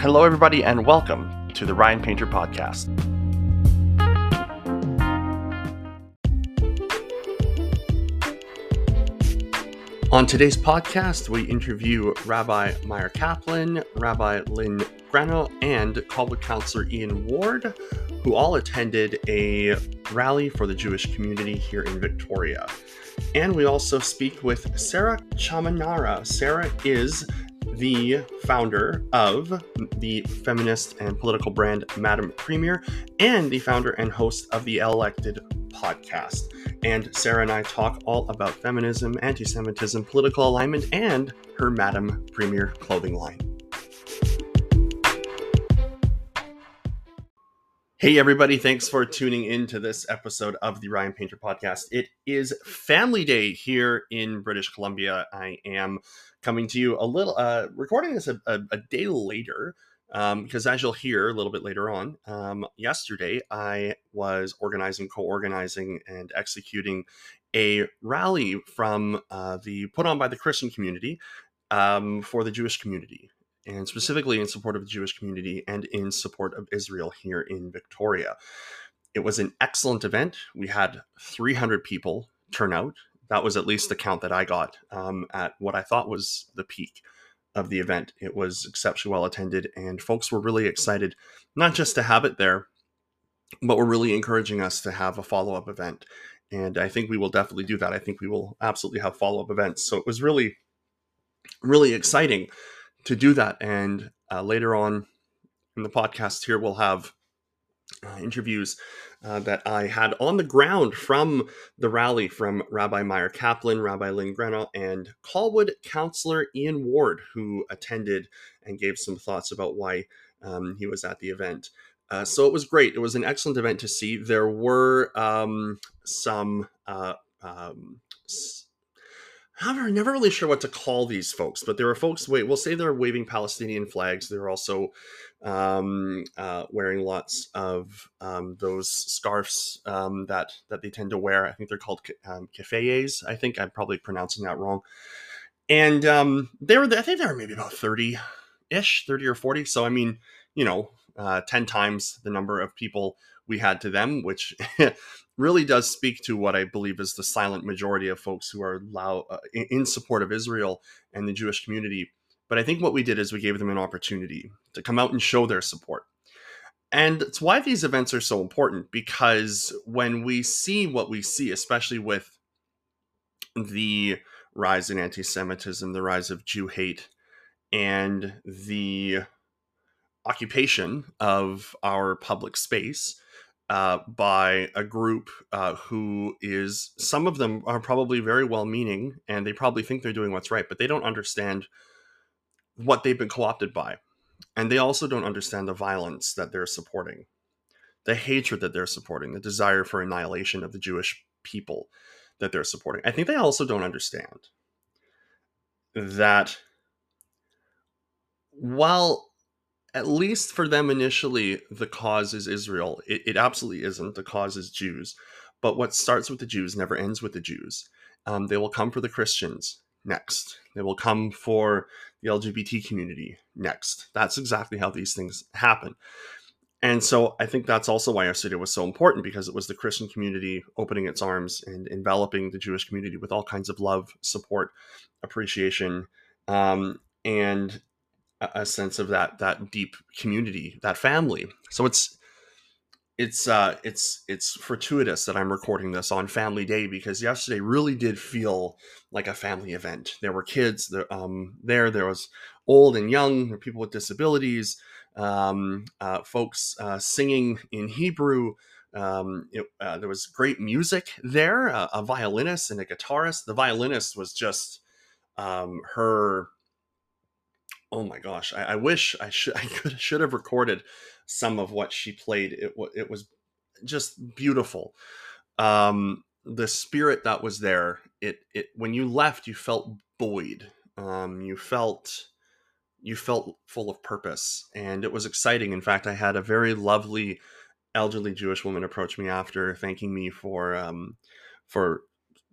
Hello, everybody, and welcome to the Ryan Painter Podcast. On today's podcast, we interview Rabbi Meyer Kaplan, Rabbi Lynn Greenhough, and Colwood Counselor Ian Ward, who all attended a rally for the Jewish community here in Victoria. And we also speak with Sarah Chamanara. Sarah is the founder of the feminist and political brand Madame Premier and the founder and host of the Elected podcast. And Sarah and I talk all about feminism, anti Semitism, political alignment, and her Madame Premier clothing line. Hey, everybody, thanks for tuning in to this episode of the Ryan Painter podcast. It is Family Day here in British Columbia. I am coming to you a little, uh, recording this a, a, a day later um, because as you'll hear a little bit later on, um, yesterday I was organizing, co-organizing, and executing a rally from uh, the put on by the Christian community um, for the Jewish community and specifically in support of the Jewish community and in support of Israel here in Victoria. It was an excellent event. We had 300 people turn out. That was at least the count that I got um, at what I thought was the peak of the event. It was exceptionally well attended, and folks were really excited, not just to have it there, but were really encouraging us to have a follow up event. And I think we will definitely do that. I think we will absolutely have follow up events. So it was really, really exciting to do that. And uh, later on in the podcast here, we'll have uh, interviews uh, that I had on the ground from the rally from Rabbi Meyer Kaplan, Rabbi Lynn Greenhough, and Colwood counselor Ian Ward, who attended and gave some thoughts about why um, he was at the event. Uh, so it was great. It was an excellent event to see. There were um, some uh, um, I'm never really sure what to call these folks, but there are folks. Wait, we'll say they're waving Palestinian flags. They're also um, uh, wearing lots of um, those scarves um, that that they tend to wear. I think they're called um. I think I'm probably pronouncing that wrong. And um, they were, I think they were maybe about thirty ish, thirty or forty. So I mean, you know, uh, ten times the number of people we had to them, which really does speak to what I believe is the silent majority of folks who are loud, uh, in support of Israel and the Jewish community. But I think what we did is we gave them an opportunity to come out and show their support. And it's why these events are so important because when we see what we see, especially with the rise in anti Semitism, the rise of Jew hate, and the occupation of our public space, uh, by a group uh, who is some of them are probably very well meaning and they probably think they're doing what's right, but they don't understand what they've been co opted by. And they also don't understand the violence that they're supporting, the hatred that they're supporting, the desire for annihilation of the Jewish people that they're supporting. I think they also don't understand that while at least for them initially, the cause is Israel. It, it, absolutely isn't. The cause is Jews. But what starts with the Jews never ends with the Jews. Um, they will come for the Christians next. They will come for the LGBT community next. That's exactly how these things happen. And so I think that's also why our city was so important because it was the Christian community opening its arms and enveloping the Jewish community with all kinds of love, support, appreciation, um, and a sense of that that deep community, that family. So it's it's uh it's it's fortuitous that I'm recording this on Family Day because yesterday really did feel like a family event. There were kids there, um, there. There was old and young, there people with disabilities, um, uh, folks uh, singing in Hebrew. Um, it, uh, there was great music there, uh, a violinist and a guitarist. The violinist was just um, her oh my gosh, I, I wish I should I could should have recorded some of what she played. It it was just beautiful. Um, the spirit that was there. It it when you left, you felt buoyed. Um, you felt you felt full of purpose, and it was exciting. In fact, I had a very lovely elderly Jewish woman approach me after thanking me for um, for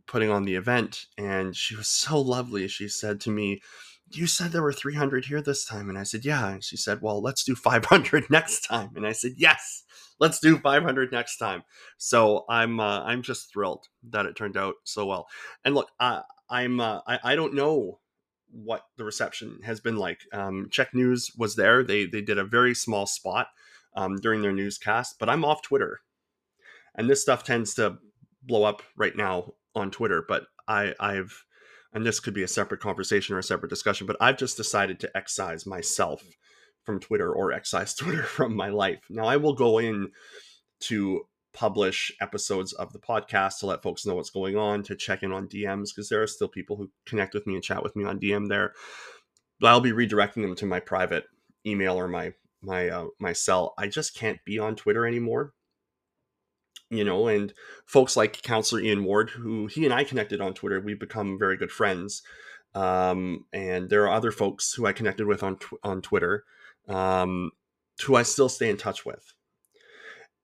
putting on the event, and she was so lovely. She said to me, you said there were 300 here this time. And I said, yeah. And she said, well, let's do 500 next time. And I said, yes, let's do 500 next time. So I'm, uh, I'm just thrilled that it turned out so well. And look, I, I'm, uh, I, I don't know what the reception has been like. Um, CHEK News was there. They, they did a very small spot um, during their newscast, but I'm off Twitter. And this stuff tends to blow up right now on Twitter, but I, I've, and this could be a separate conversation or a separate discussion, but I've just decided to excise myself from Twitter or excise Twitter from my life. Now I will go in to publish episodes of the podcast to let folks know what's going on, to check in on DMs, because there are still people who connect with me and chat with me on DM there. But I'll be redirecting them to my private email or my my uh, my cell. I just can't be on Twitter anymore you know, and folks like Counselor Ian Ward, who he and I connected on Twitter, we've become very good friends. Um, and there are other folks who I connected with on on Twitter, um, who I still stay in touch with.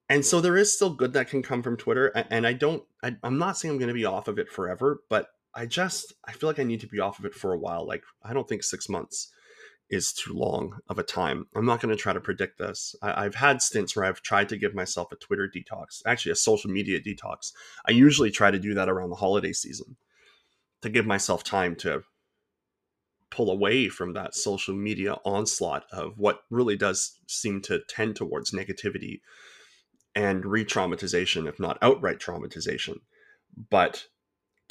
And so there is still good that can come from Twitter, and I don't. I, I'm not saying I'm going to be off of it forever, but I just I feel like I need to be off of it for a while. Like I don't think six months is too long of a time. I'm not going to try to predict this. I, have had stints where I've tried to give myself a Twitter detox, actually a social media detox. I usually try to do that around the holiday season to give myself time to pull away from that social media onslaught of what really does seem to tend towards negativity and re-traumatization, if not outright traumatization. But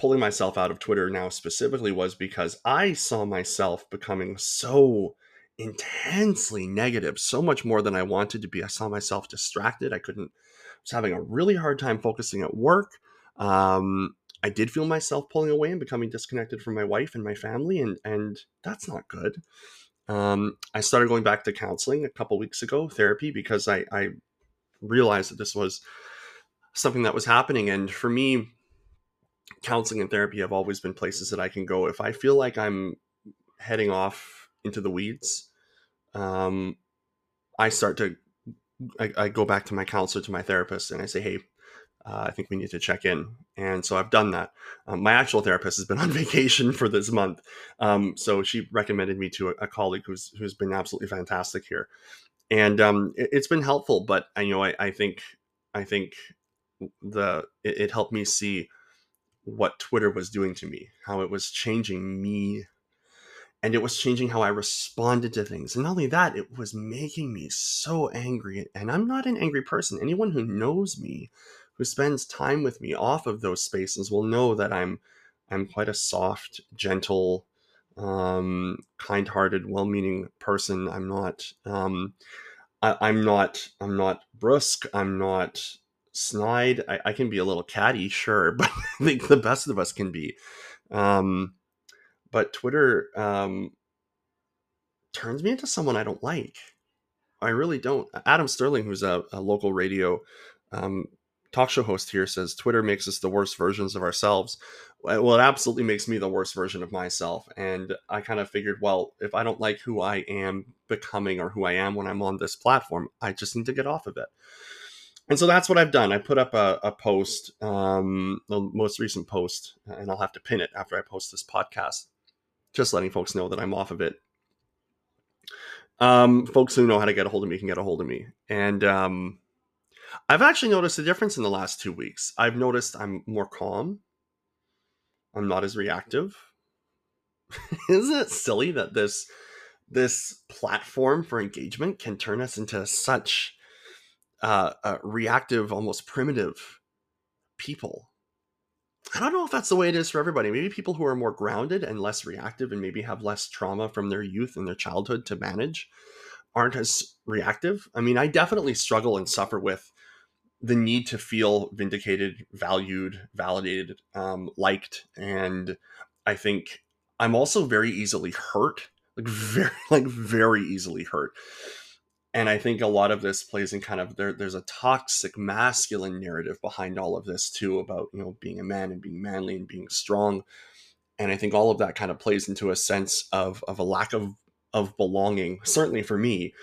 pulling myself out of Twitter now specifically was because I saw myself becoming so intensely negative, so much more than I wanted to be. I saw myself distracted. I couldn't, I was having a really hard time focusing at work. Um, I did feel myself pulling away and becoming disconnected from my wife and my family, and and that's not good. Um, I started going back to counseling a couple weeks ago, therapy, because I, I realized that this was something that was happening. And for me, counseling and therapy have always been places that I can go if I feel like I'm heading off into the weeds. Um, I start to I, I, go back to my counselor, to my therapist, and I say, "Hey, uh, I think we need to check in." And so I've done that. Um, my actual therapist has been on vacation for this month, um, so she recommended me to a, a, colleague who's who's been absolutely fantastic here, and um, it, has been helpful. But I you know I, I think I think the it, it helped me see what Twitter was doing to me, how it was changing me, and it was changing how I responded to things. And not only that, it was making me so angry. And I'm not an angry person. Anyone who knows me, who spends time with me off of those spaces, will know that I'm I'm quite a soft, gentle, um, kind-hearted, well-meaning person. I'm not. Um, I, I'm not. I'm not brusque. I'm not snide. I, I, can be a little catty, sure, but I think the best of us can be. Um, but Twitter um, turns me into someone I don't like. I really don't. Adam Stirling, who's a, a local radio um, talk show host here, says Twitter makes us the worst versions of ourselves. Well, it absolutely makes me the worst version of myself. And I kind of figured, well, if I don't like who I am becoming or who I am when I'm on this platform, I just need to get off of it and so that's what I've done. I put up a, a post, um, the most recent post, and I'll have to pin it after I post this podcast, just letting folks know that I'm off of it. Um, folks who know how to get a hold of me can get a hold of me. And um, I've actually noticed a difference in the last two weeks. I've noticed I'm more calm. I'm not as reactive. Isn't it silly that this this platform for engagement can turn us into such uh, uh, reactive, almost primitive people. I don't know if that's the way it is for everybody. Maybe people who are more grounded and less reactive and maybe have less trauma from their youth and their childhood to manage aren't as reactive. I mean, I definitely struggle and suffer with the need to feel vindicated, valued, validated, um, liked, and I think I'm also very easily hurt, like very, like very easily hurt and I think a lot of this plays in kind of there. There's a toxic masculine narrative behind all of this too, about you know being a man and being manly and being strong, and I think all of that kind of plays into a sense of of a lack of of belonging, certainly for me.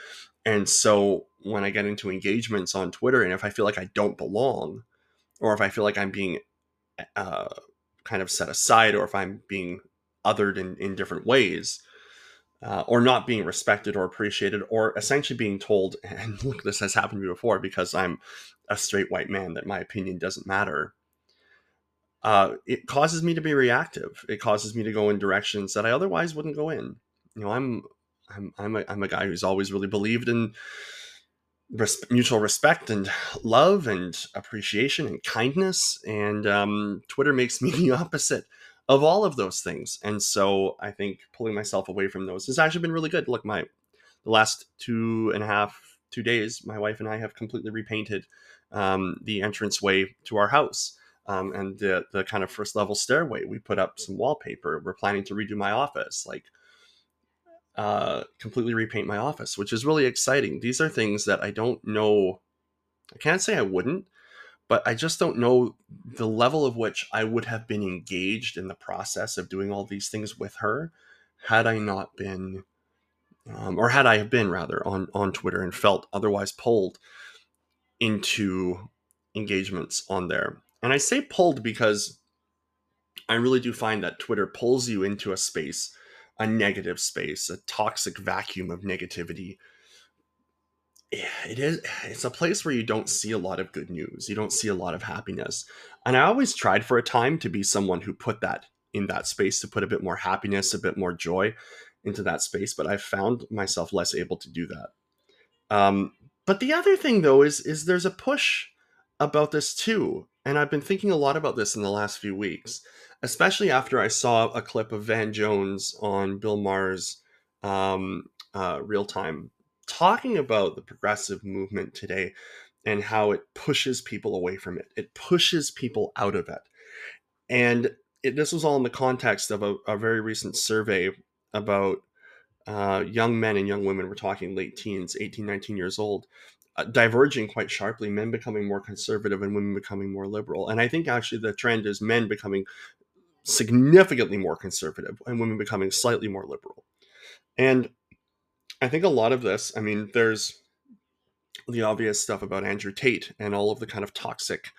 And so when I get into engagements on Twitter, and if I feel like I don't belong, or if I feel like I'm being uh, kind of set aside, or if I'm being othered in in different ways, uh, or not being respected or appreciated, or essentially being told, and look, this has happened to me before because I'm a straight white man that my opinion doesn't matter. Uh, it causes me to be reactive. It causes me to go in directions that I otherwise wouldn't go in. You know, I'm I'm I'm a, I'm a guy who's always really believed in res- mutual respect and love and appreciation and kindness, and um, Twitter makes me the opposite of all of those things. And so I think pulling myself away from those has actually been really good. Look, my the last two and a half two days, my wife and I have completely repainted um, the entranceway to our house. Um, and the, the kind of first level stairway, we put up some wallpaper. We're planning to redo my office. Like, uh, completely repaint my office, which is really exciting. These are things that I don't know. I can't say I wouldn't, but I just don't know the level of which I would have been engaged in the process of doing all these things with her had I not been, um, or had I have been rather on on Twitter and felt otherwise pulled into engagements on there. And I say pulled because I really do find that Twitter pulls you into a space a negative space, a toxic vacuum of negativity. It is it's a place where you don't see a lot of good news. You don't see a lot of happiness. And I always tried for a time to be someone who put that in that space to put a bit more happiness, a bit more joy into that space, but I've found myself less able to do that. Um, but the other thing though is is there's a push about this too. And I've been thinking a lot about this in the last few weeks especially after I saw a clip of Van Jones on Bill Maher's um, uh, Real Time talking about the progressive movement today and how it pushes people away from it. It pushes people out of it. And it, this was all in the context of a, a very recent survey about uh, young men and young women, we're talking late teens, 18, 19 years old, uh, diverging quite sharply, men becoming more conservative and women becoming more liberal. And I think actually the trend is men becoming significantly more conservative and women becoming slightly more liberal. And I think a lot of this, I mean, there's the obvious stuff about Andrew Tate and all of the kind of toxic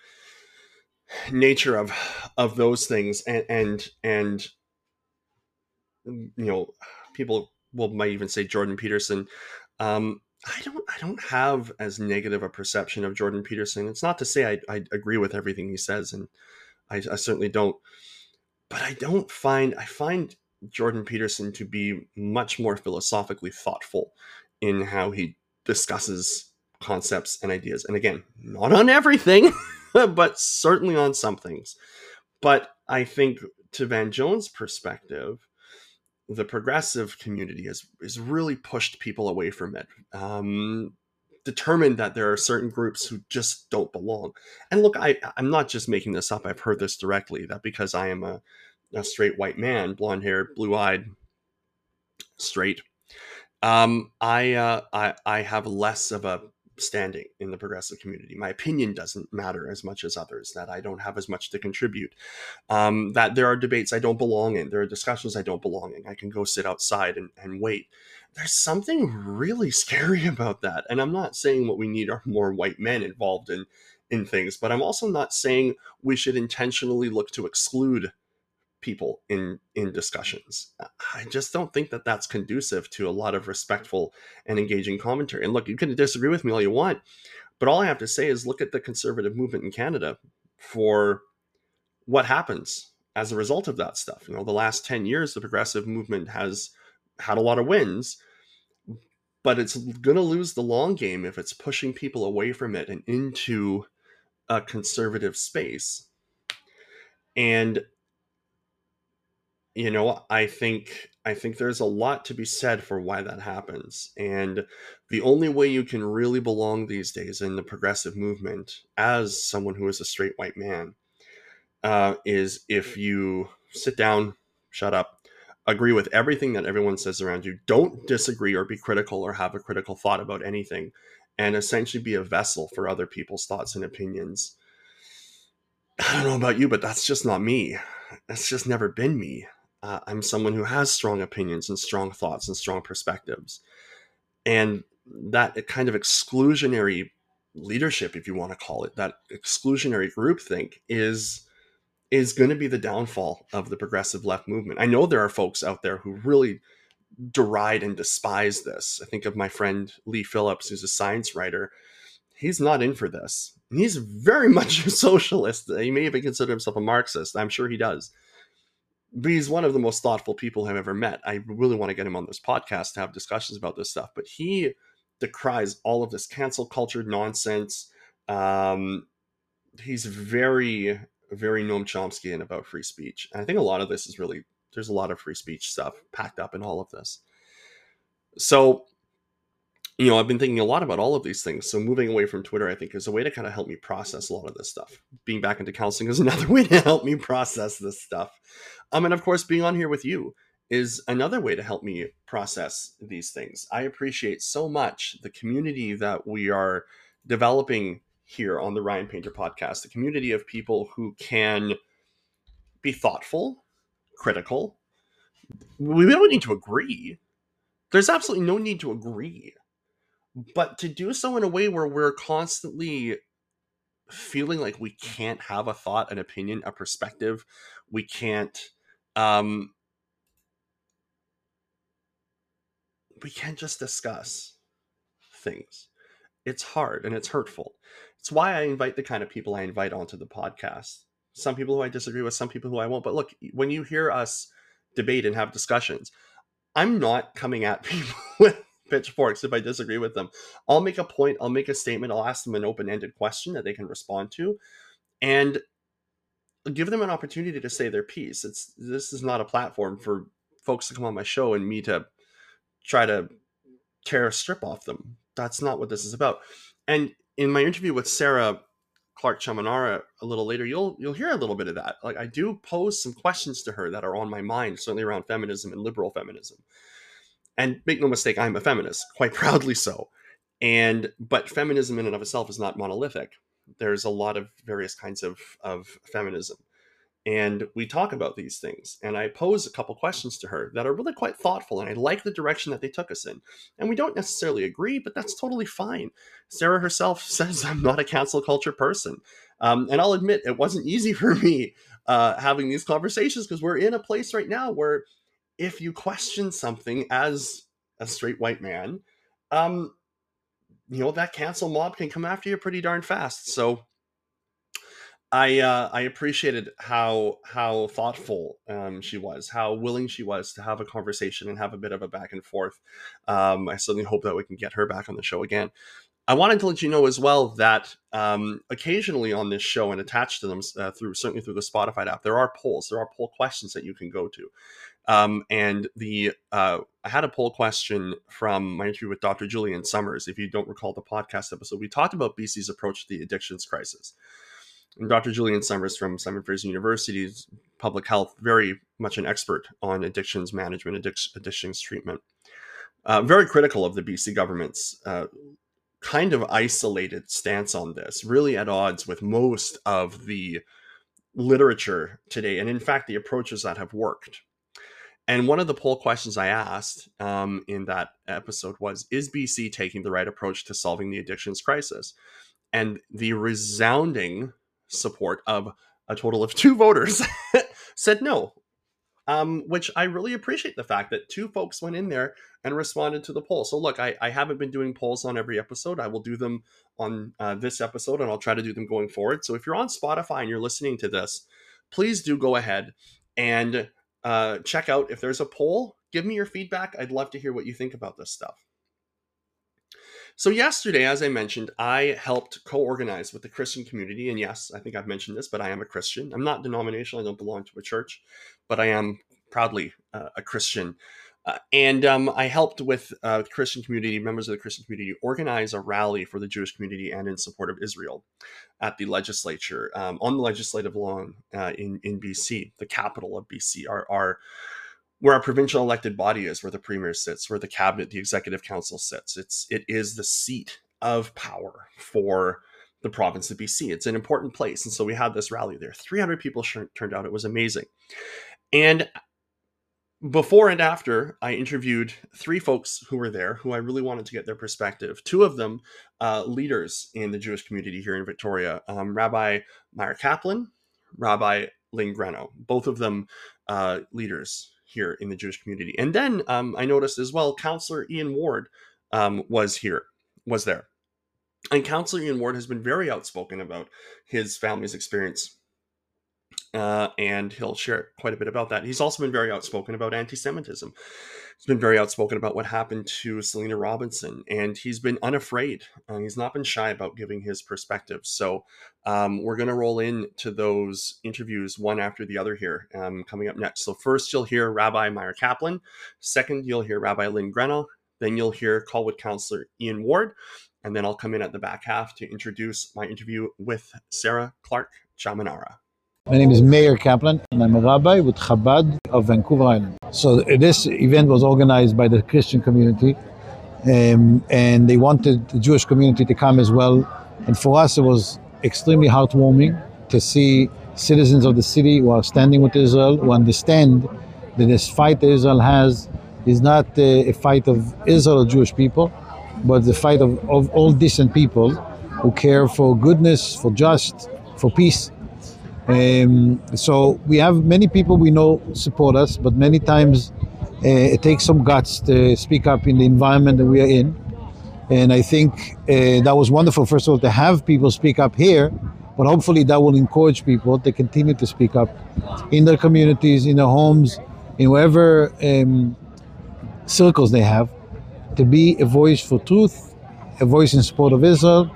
nature of of those things and and and you know people will might even say Jordan Peterson um I don't I don't have as negative a perception of Jordan Peterson. It's not to say I, I agree with everything he says, and I, I certainly don't but I don't find I find Jordan Peterson to be much more philosophically thoughtful in how he discusses concepts and ideas. And again, not on everything, but certainly on some things. But I think to Van Jones' perspective, the progressive community has, has really pushed people away from it. Um, determined that there are certain groups who just don't belong. And look, I, I'm not just making this up. I've heard this directly that because I am a, a straight white man, blonde hair, blue eyed, straight, um, I, uh, I, I have less of a standing in the progressive community. My opinion doesn't matter as much as others, that I don't have as much to contribute, um, that there are debates I don't belong in, there are discussions I don't belong in. I can go sit outside and, and wait there's something really scary about that. And I'm not saying what we need are more white men involved in in things, but I'm also not saying we should intentionally look to exclude people in in discussions. I just don't think that that's conducive to a lot of respectful and engaging commentary. And look, you can disagree with me all you want, but all I have to say is look at the conservative movement in Canada for what happens as a result of that stuff. You know, the last 10 years the progressive movement has had a lot of wins, but it's going to lose the long game if it's pushing people away from it and into a conservative space. And you know, I think I think there's a lot to be said for why that happens. And the only way you can really belong these days in the progressive movement as someone who is a straight white man uh, is if you sit down, shut up, agree with everything that everyone says around you. Don't disagree or be critical or have a critical thought about anything, and essentially be a vessel for other people's thoughts and opinions. I don't know about you, but that's just not me. That's just never been me. Uh, I'm someone who has strong opinions and strong thoughts and strong perspectives. And that kind of exclusionary leadership, if you want to call it, that exclusionary groupthink is is going to be the downfall of the progressive left movement. I know there are folks out there who really deride and despise this. I think of my friend Lee Phillips, who's a science writer. He's not in for this. He's very much a socialist. He may even consider himself a Marxist. I'm sure he does. But he's one of the most thoughtful people I've ever met. I really want to get him on this podcast to have discussions about this stuff. But he decries all of this cancel culture nonsense. Um, he's very, very Noam Chomsky Chomskyan about free speech. And I think a lot of this is really there's a lot of free speech stuff packed up in all of this. So, you know, I've been thinking a lot about all of these things. So moving away from Twitter, I think, is a way to kind of help me process a lot of this stuff. Being back into counseling is another way to help me process this stuff. Um, and of course, being on here with you is another way to help me process these things. I appreciate so much the community that we are developing here on the Ryan Painter podcast, the community of people who can be thoughtful, critical. We don't need to agree. There's absolutely no need to agree. But to do so in a way where we're constantly feeling like we can't have a thought, an opinion, a perspective, we can't um we can't just discuss things. It's hard and it's hurtful. It's why I invite the kind of people I invite onto the podcast some people who I disagree with, some people who I won't. But look, when you hear us debate and have discussions, I'm not coming at people with pitchforks if I disagree with them. I'll make a point, I'll make a statement, I'll ask them an open ended question that they can respond to, and give them an opportunity to say their piece. It's this is not a platform for folks to come on my show and me to try to tear a strip off them. That's not what this is about. And in my interview with Sarah Clark Chamanara a little later, you'll you'll hear a little bit of that. Like I do pose some questions to her that are on my mind, certainly around feminism and liberal feminism. And make no mistake, I'm a feminist, quite proudly so. And but feminism in and of itself is not monolithic. There's a lot of various kinds of of feminism and we talk about these things and i pose a couple questions to her that are really quite thoughtful and i like the direction that they took us in and we don't necessarily agree but that's totally fine sarah herself says i'm not a cancel culture person um, and i'll admit it wasn't easy for me uh, having these conversations because we're in a place right now where if you question something as a straight white man um, you know that cancel mob can come after you pretty darn fast so I uh, I appreciated how how thoughtful um, she was, how willing she was to have a conversation and have a bit of a back and forth. Um, I certainly hope that we can get her back on the show again. I wanted to let you know as well that um, occasionally on this show and attached to them uh, through certainly through the Spotify app, there are polls, there are poll questions that you can go to. Um, and the uh, I had a poll question from my interview with Dr. Julian Somers. If you don't recall the podcast episode, we talked about BC's approach to the addictions crisis. And Dr. Julian Somers from Simon Fraser University's public health, very much an expert on addictions management, addic- addictions treatment. Uh, very critical of the BC government's uh, kind of isolated stance on this, really at odds with most of the literature today, and in fact, the approaches that have worked. And one of the poll questions I asked um, in that episode was Is BC taking the right approach to solving the addictions crisis? And the resounding support of a total of two voters said no. Um, which I really appreciate the fact that two folks went in there and responded to the poll. So, look, I, I haven't been doing polls on every episode. I will do them on uh, this episode and I'll try to do them going forward. So, if you're on Spotify and you're listening to this, please do go ahead and uh, check out if there's a poll. Give me your feedback. I'd love to hear what you think about this stuff. So, yesterday, as I mentioned, I helped co organize with the Christian community. And yes, I think I've mentioned this, but I am a Christian. I'm not denominational, I don't belong to a church, but I am proudly uh, a Christian. Uh, and um, I helped with uh, Christian community, members of the Christian community, organize a rally for the Jewish community and in support of Israel at the legislature um, on the legislative lawn uh, in in BC, the capital of BC. Our, our where our provincial elected body is, where the premier sits, where the cabinet, the executive council sits. It's it is the seat of power for the province of BC. It's an important place, and so we had this rally there. 300 people turned out. It was amazing, and before and after, I interviewed three folks who were there who I really wanted to get their perspective. Two of them, uh, leaders in the Jewish community here in Victoria, um, Rabbi Meyer Kaplan, Rabbi Lynn Greenhough, both of them uh, leaders here in the Jewish community. And then um, I noticed as well, Counselor Ian Ward um, was here, was there. And Counselor Ian Ward has been very outspoken about his family's experience uh, and he'll share quite a bit about that. He's also been very outspoken about anti-Semitism. He's been very outspoken about what happened to Selina Robinson, and he's been unafraid. Uh, he's not been shy about giving his perspective. So um, we're going to roll into those interviews one after the other here, um, coming up next. So first, you'll hear Rabbi Meyer Kaplan. Second, you'll hear Rabbi Lynn Greenhough. Then you'll hear Colwood Counselor Ian Ward. And then I'll come in at the back half to introduce my interview with Sarah Clark Chamanara. My name is Meir Kaplan, and I'm a rabbi with Chabad of Vancouver Island. So this event was organized by the Christian community, um, and they wanted the Jewish community to come as well. And for us, it was extremely heartwarming to see citizens of the city who are standing with Israel, who understand that this fight that Israel has is not a, a fight of Israel or Jewish people, but the fight of, of all decent people who care for goodness, for just, for peace. Um, so we have many people we know support us, but many times uh, it takes some guts to speak up in the environment that we are in. And I think uh, that was wonderful, first of all, to have people speak up here, but hopefully that will encourage people to continue to speak up in their communities, in their homes, in wherever um, circles they have, to be a voice for truth, a voice in support of Israel,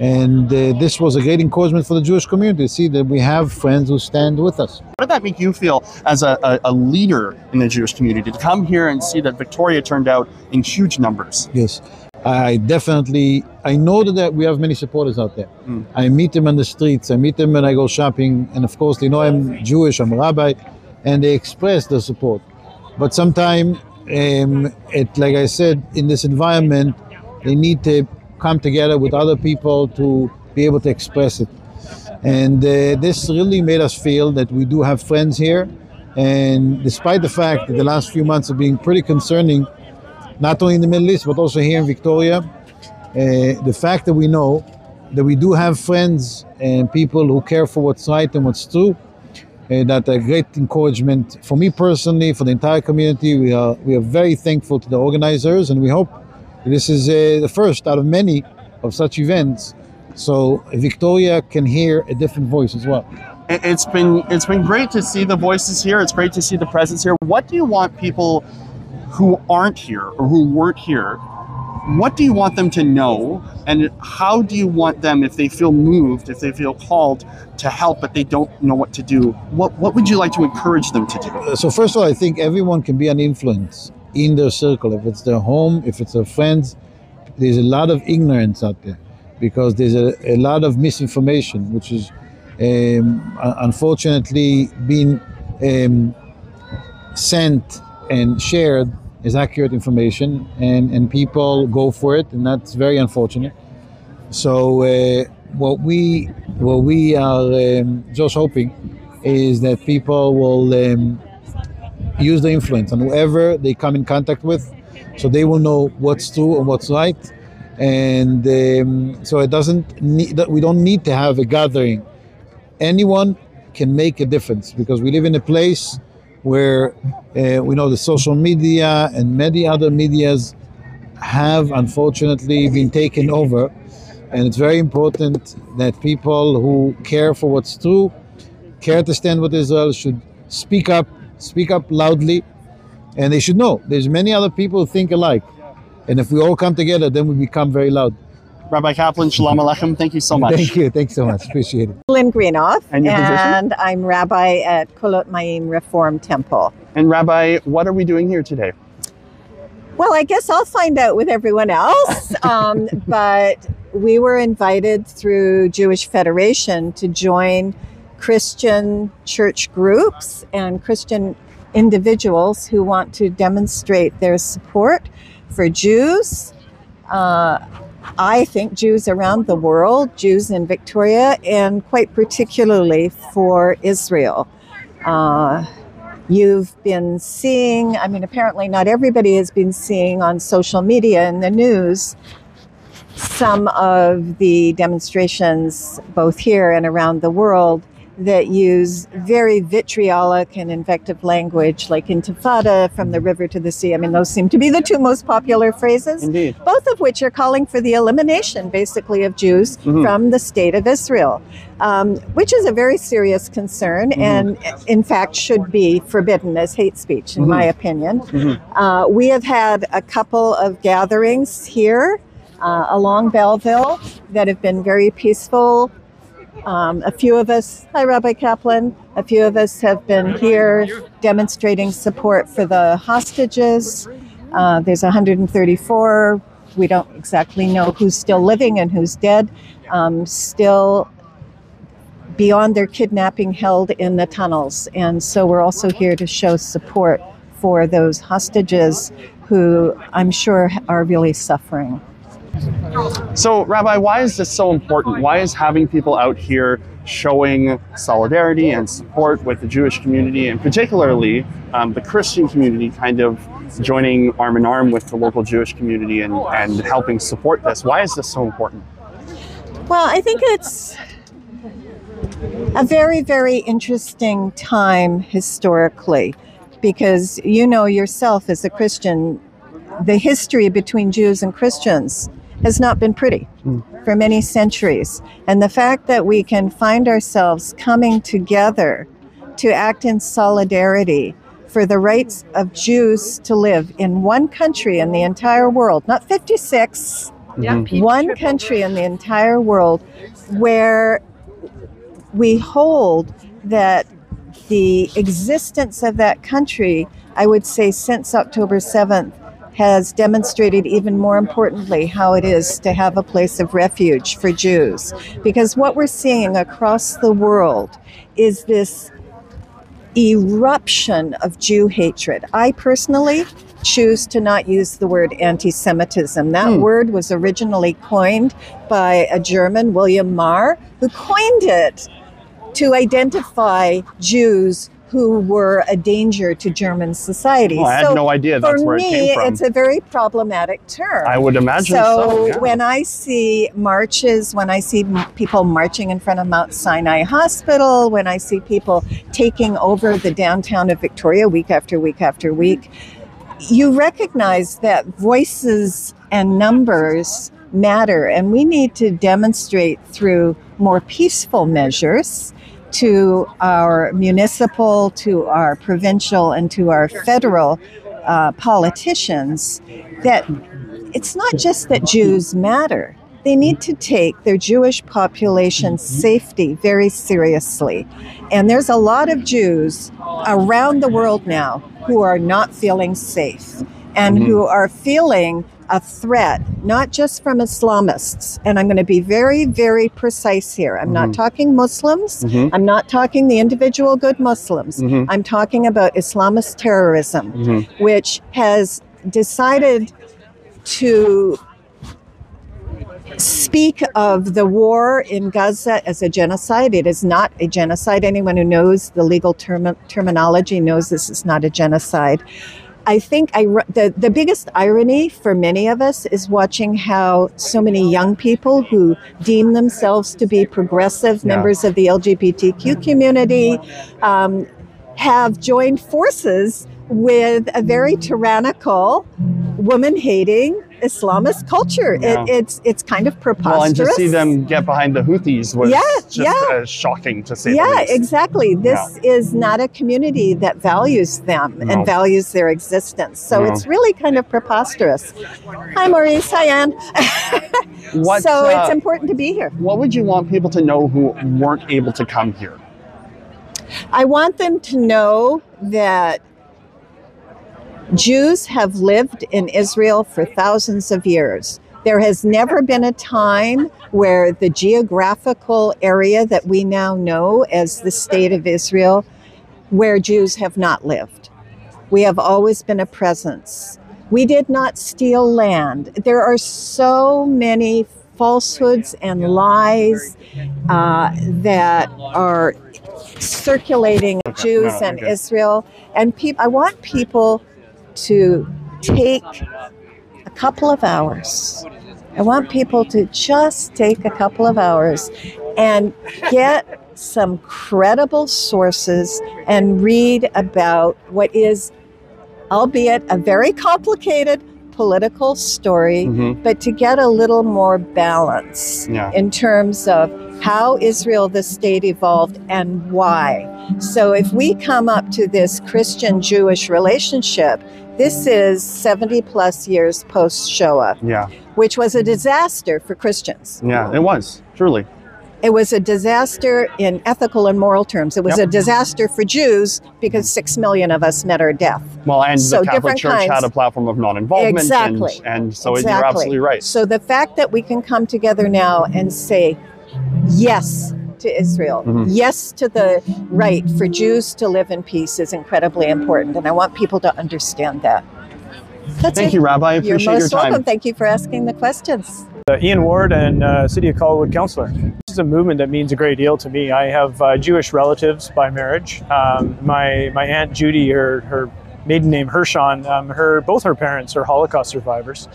and uh, this was a great encouragement for the Jewish community to see that we have friends who stand with us. How did that make you feel as a, a, a, leader in the Jewish community to come here and see that Victoria turned out in huge numbers? Yes. I definitely, I know that we have many supporters out there. Mm. I meet them on the streets, I meet them when I go shopping, and of course, they know I'm Jewish, I'm a rabbi, and they express their support. But sometimes, um, it, like I said, in this environment, they need to come together with other people to be able to express it. And uh, this really made us feel that we do have friends here. And despite the fact that the last few months have been pretty concerning, not only in the Middle East, but also here in Victoria, uh, the fact that we know that we do have friends and people who care for what's right and what's true, uh, that a great encouragement for me personally, for the entire community. We are, we are very thankful to the organizers, and we hope this is uh, the first out of many of such events. So Victoria can hear a different voice as well. It's been it's been great to see the voices here. It's great to see the presence here. What do you want people who aren't here or who weren't here? What do you want them to know, and how do you want them, if they feel moved, if they feel called to help, but they don't know what to do? What what would you like to encourage them to do? So first of all, I think everyone can be an influence in their circle, if it's their home, if it's their friends, there's a lot of ignorance out there because there's a, a lot of misinformation, which is um, unfortunately being um, sent and shared as accurate information, and, and people go for it, and that's very unfortunate. So uh, what we what we are um, just hoping is that people will um, use the influence on whoever they come in contact with, so they will know what's true and what's right. And um, so it doesn't need that we don't need to have a gathering. Anyone can make a difference because we live in a place where uh, we know the social media and many other medias have unfortunately been taken over. And it's very important that people who care for what's true, care to stand with Israel, should speak up speak up loudly, and they should know there's many other people who think alike. And if we all come together, then we become very loud. Rabbi Kaplan, Shalom Aleichem. Thank you so much. Thank you. Thanks so much. Appreciate it. Lynn Greenhough. And, and I'm rabbi at Kolot Mayim Reform Temple. And Rabbi, what are we doing here today? Well, I guess I'll find out with everyone else. um, but we were invited through Jewish Federation to join Christian church groups and Christian individuals who want to demonstrate their support for Jews. Uh, I think Jews around the world, Jews in Victoria, and quite particularly for Israel. Uh, you've been seeing, I mean, apparently not everybody has been seeing on social media and the news some of the demonstrations, both here and around the world, that use very vitriolic and invective language, like intifada, from the river to the sea. I mean, those seem to be the two most popular phrases, Indeed. both of which are calling for the elimination, basically, of Jews Mhm. from the state of Israel, um, which is a very serious concern Mhm. and, in fact, should be forbidden as hate speech, in Mhm. my opinion. Mhm. Uh, we have had a couple of gatherings here uh, along Belleville that have been very peaceful. Um, a few of us, hi Rabbi Kaplan, a few of us have been here demonstrating support for the hostages. Uh, there's 134. We don't exactly know who's still living and who's dead, um, still beyond their kidnapping held in the tunnels. And so we're also here to show support for those hostages who I'm sure are really suffering. So, Rabbi, why is this so important? Why is having people out here showing solidarity and support with the Jewish community, and particularly um, the Christian community, kind of joining arm in arm with the local Jewish community and, and helping support this? Why is this so important? Well, I think it's a very, very interesting time historically because you know yourself as a Christian, the history between Jews and Christians has not been pretty for many centuries. And the fact that we can find ourselves coming together to act in solidarity for the rights of Jews to live in one country in the entire world, not 56, Mhm. one country in the entire world where we hold that the existence of that country, I would say since October 7th, has demonstrated even more importantly how it is to have a place of refuge for Jews. Because what we're seeing across the world is this eruption of Jew hatred. I personally choose to not use the word anti Semitism. That Hmm. word was originally coined by a German, William Marr, who coined it to identify Jews who were a danger to German society. Well, I had so no idea that's where it came from. it's a very problematic term. I would imagine so. So yeah. when I see marches, when I see people marching in front of Mount Sinai Hospital, when I see people taking over the downtown of Victoria week after week after week, you recognize that voices and numbers matter, and we need to demonstrate through more peaceful measures to our municipal, to our provincial, and to our federal uh, politicians that it's not just that Jews matter. They need to take their Jewish population's safety very seriously. And there's a lot of Jews around the world now who are not feeling safe and Mhm. who are feeling a threat, not just from Islamists. And I'm going to be very, very precise here. I'm not Mhm. talking Muslims. Mhm. I'm not talking the individual good Muslims. Mhm. I'm talking about Islamist terrorism Mhm. which has decided to speak of the war in Gaza as a genocide. It is not a genocide. Anyone who knows the legal term- terminology knows this is not a genocide. I think I, the, the biggest irony for many of us is watching how so many young people who deem themselves to be progressive Yeah. members of the LGBTQ community um, have joined forces with a very tyrannical, woman-hating Islamist culture. Yeah. It, it's it's kind of preposterous. Well, and to see them get behind the Houthis was Yeah, just yeah. uh, shocking to say the yeah, exactly. This is not a community that values them No. and values their existence. So No. it's really kind of preposterous. Hi, Maurice. Hi, Anne. What, so uh, it's important to be here. What would you want people to know who weren't able to come here? I want them to know that Jews have lived in Israel for thousands of years. There has never been a time where the geographical area that we now know as the state of Israel, where Jews have not lived. We have always been a presence. We did not steal land. There are so many falsehoods and lies uh, that are circulating Okay, Jews no, and okay. Israel. And peop I want people to take a couple of hours. I want people to just take a couple of hours and get some credible sources and read about what is, albeit a very complicated political story, Mhm. but to get a little more balance Yeah. in terms of how Israel, the state, evolved and why. So if we come up to this Christian Jewish relationship, this is 70 plus years post Shoah, Yeah. which was a disaster for Christians. Yeah. It was truly. It was a disaster in ethical and moral terms. It was Yep. a disaster for Jews because six million of us met our death. Well, and So the Catholic Church had a platform of non-involvement. Exactly. And, and so you're absolutely right. So the fact that we can come together now and say yes to Israel, Mhm. yes to the right for Jews to live in peace is incredibly important. And I want people to understand that. That's Thank it. you, Rabbi. I You're appreciate your most time. welcome. Thank you for asking the questions. Uh, Ian Ward and uh, City of Colwood Councillor. This is a movement that means a great deal to me. I have uh, Jewish relatives by marriage. Um, my my aunt Judy, her her maiden name Hershon, um, her both her parents are Holocaust survivors,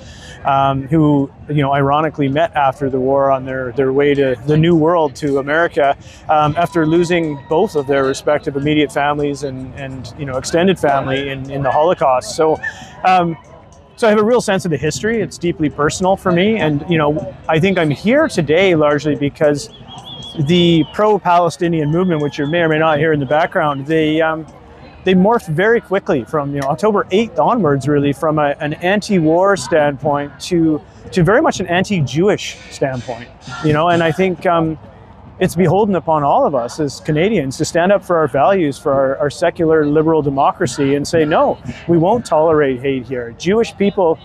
um, who you know ironically met after the war on their their way to the New World to America, um, after losing both of their respective immediate families and and you know extended family in in the Holocaust. So. Um, so I have a real sense of the history. It's deeply personal for me, and you know, I think I'm here today largely because the pro-Palestinian movement, which you may or may not hear in the background, they um, they morphed very quickly from you know October 8th onwards, really, from a, an anti-war standpoint to to very much an anti-Jewish standpoint. You know, and I think. Um, it's beholden upon all of us as Canadians to stand up for our values, for our, our secular liberal democracy, and say, no, we won't tolerate hate here. Jewish people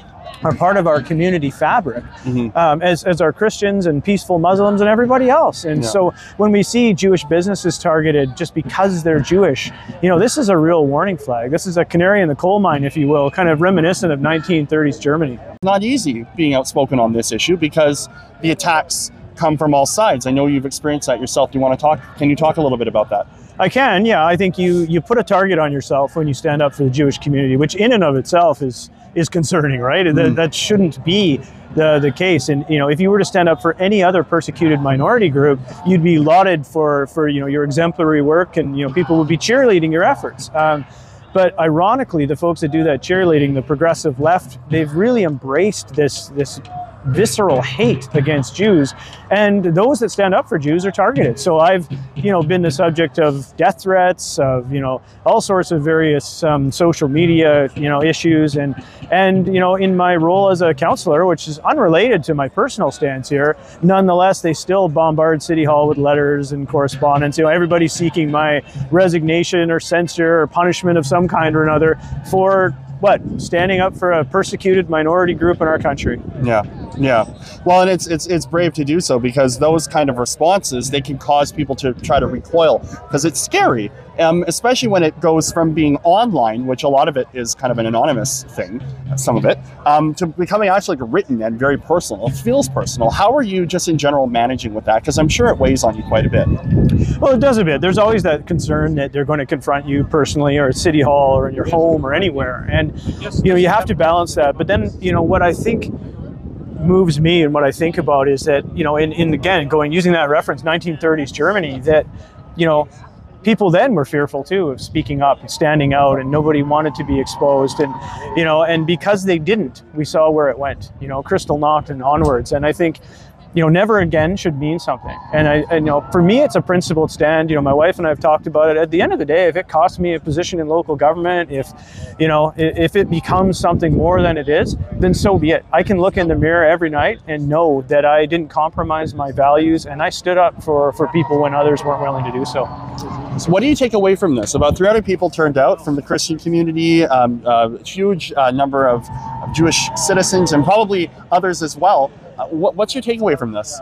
are part of our community fabric, Mhm. um, as, as are Christians and peaceful Muslims and everybody else. And Yeah. so when we see Jewish businesses targeted just because they're Jewish, you know, this is a real warning flag. This is a canary in the coal mine, if you will, kind of reminiscent of 1930s Germany. not easy being outspoken on this issue because the attacks come from all sides. I know you've experienced that yourself. Do you want to talk? Can you talk a little bit about that? I can, yeah. I think you you put a target on yourself when you stand up for the Jewish community, which in and of itself is is concerning, right? Mhm. That, that shouldn't be the the case. And you know, if you were to stand up for any other persecuted minority group, you'd be lauded for for you know your exemplary work, and you know people would be cheerleading your efforts. Um, but ironically, the folks that do that cheerleading, the progressive left, they've really embraced this this visceral hate against Jews, and those that stand up for Jews are targeted. So I've, you know, been the subject of death threats, of you know, all sorts of various um, social media, you know, issues, and and you know, in my role as a counselor, which is unrelated to my personal stance here, nonetheless, they still bombard City Hall with letters and correspondence. You know, everybody's seeking my resignation or censure or punishment of some kind or another for what standing up for a persecuted minority group in our country. Yeah, yeah. Well, and it's it's it's brave to do so because those kind of responses they can cause people to try to recoil because it's scary, um, especially when it goes from being online, which a lot of it is kind of an anonymous thing, some of it, um, to becoming actually like written and very personal. It feels personal. How are you just in general managing with that? Because I'm sure it weighs on you quite a bit. Well, it does a bit. There's always that concern that they're going to confront you personally or at City Hall or in your home or anywhere. And, you know, you have to balance that. But then, you know, what I think moves me and what I think about is that, you know, in, in again, going using that reference, 1930s Germany, that, you know, people then were fearful too of speaking up and standing out and nobody wanted to be exposed and you know and because they didn't we saw where it went you know Kristallnacht and onwards. And i think you know never again should mean something. And i you know for me it's a principled stand. You know my wife and i've talked about it. At the end of the day if it costs me a position in local government if you know if it becomes something more than it is then so be it. I can look in the mirror every night and know that i didn't compromise my values and i stood up for for people when others weren't willing to do so. So, what do you take away from this? About 300 people turned out from the Christian community, um, a huge uh, number of Jewish citizens, and probably others as well. Uh, what, what's your takeaway from this?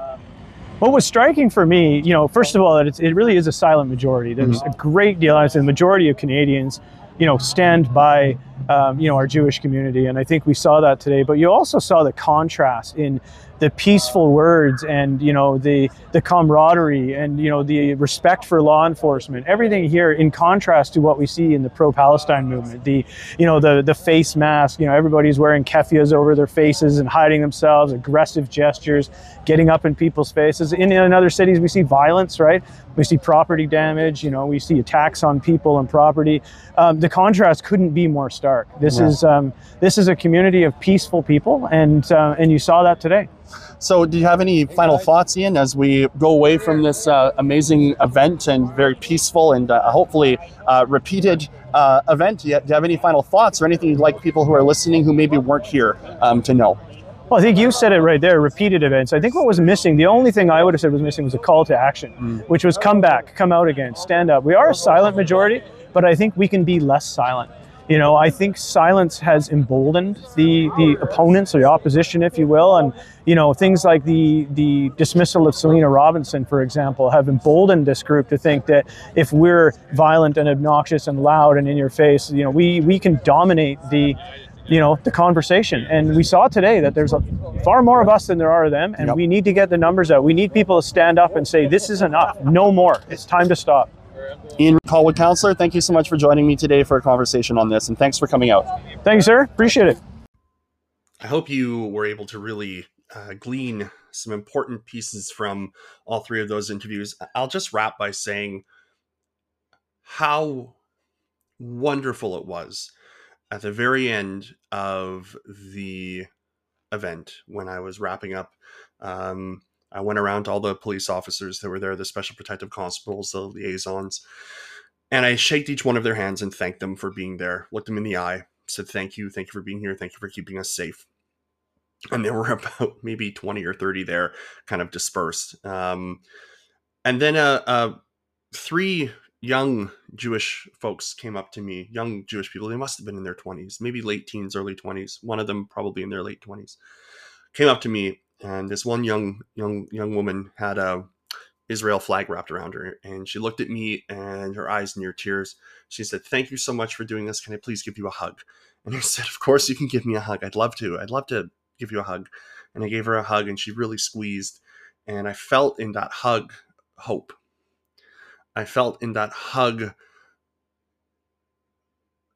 What was striking for me, you know, first of all, that it's, it really is a silent majority. There's a great deal. I say the majority of Canadians, you know, stand by um, you know, our Jewish community. And I think we saw that today. But you also saw the contrast in the peaceful words and you know the the camaraderie and you know the respect for law enforcement everything here in contrast to what we see in the pro-palestine movement the you know the the face mask you know everybody's wearing keffiyehs over their faces and hiding themselves aggressive gestures getting up in people's faces. In, in other cities we see violence right we see property damage you know we see attacks on people and property um, the contrast couldn't be more stark this yeah. is um, this is a community of peaceful people and uh, and you saw that today so, do you have any final thoughts, Ian, as we go away from this uh, amazing event and very peaceful and uh, hopefully uh, repeated uh, event? Do you, have any final thoughts or anything you'd like people who are listening who maybe weren't here um, to know? Well, I think you said it right there repeated events. I think what was missing, the only thing I would have said was missing was a call to action, mm. which was come back, come out again, stand up. We are a silent majority, but I think we can be less silent. You know, I think silence has emboldened the, the opponents or the opposition, if you will. And, you know, things like the, the dismissal of Selina Robinson, for example, have emboldened this group to think that if we're violent and obnoxious and loud and in your face, you know, we, we can dominate the, you know the conversation and we saw today that there's a, far more of us than there are of them and yep. we need to get the numbers out we need people to stand up and say this is enough no more it's time to stop Ian Colwood, counselor, thank you so much for joining me today for a conversation on this, and thanks for coming out. Thanks, sir. Appreciate it. I hope you were able to really uh, glean some important pieces from all three of those interviews. I'll just wrap by saying how wonderful it was at the very end of the event when I was wrapping up. Um, I went around to all the police officers that were there, the special protective constables, the liaisons, and I shaked each one of their hands and thanked them for being there. Looked them in the eye, said, "Thank you, thank you for being here, thank you for keeping us safe." And there were about maybe twenty or thirty there, kind of dispersed. Um, and then uh, uh, three young Jewish folks came up to me, young Jewish people. They must have been in their twenties, maybe late teens, early twenties. One of them probably in their late twenties. Came up to me and this one young young young woman had a Israel flag wrapped around her, and she looked at me, and her eyes near tears. She said, "Thank you so much for doing this. Can I please give you a hug?" And I said, "Of course you can give me a hug. I'd love to. I'd love to give you a hug." And I gave her a hug, and she really squeezed, and I felt in that hug hope. I felt in that hug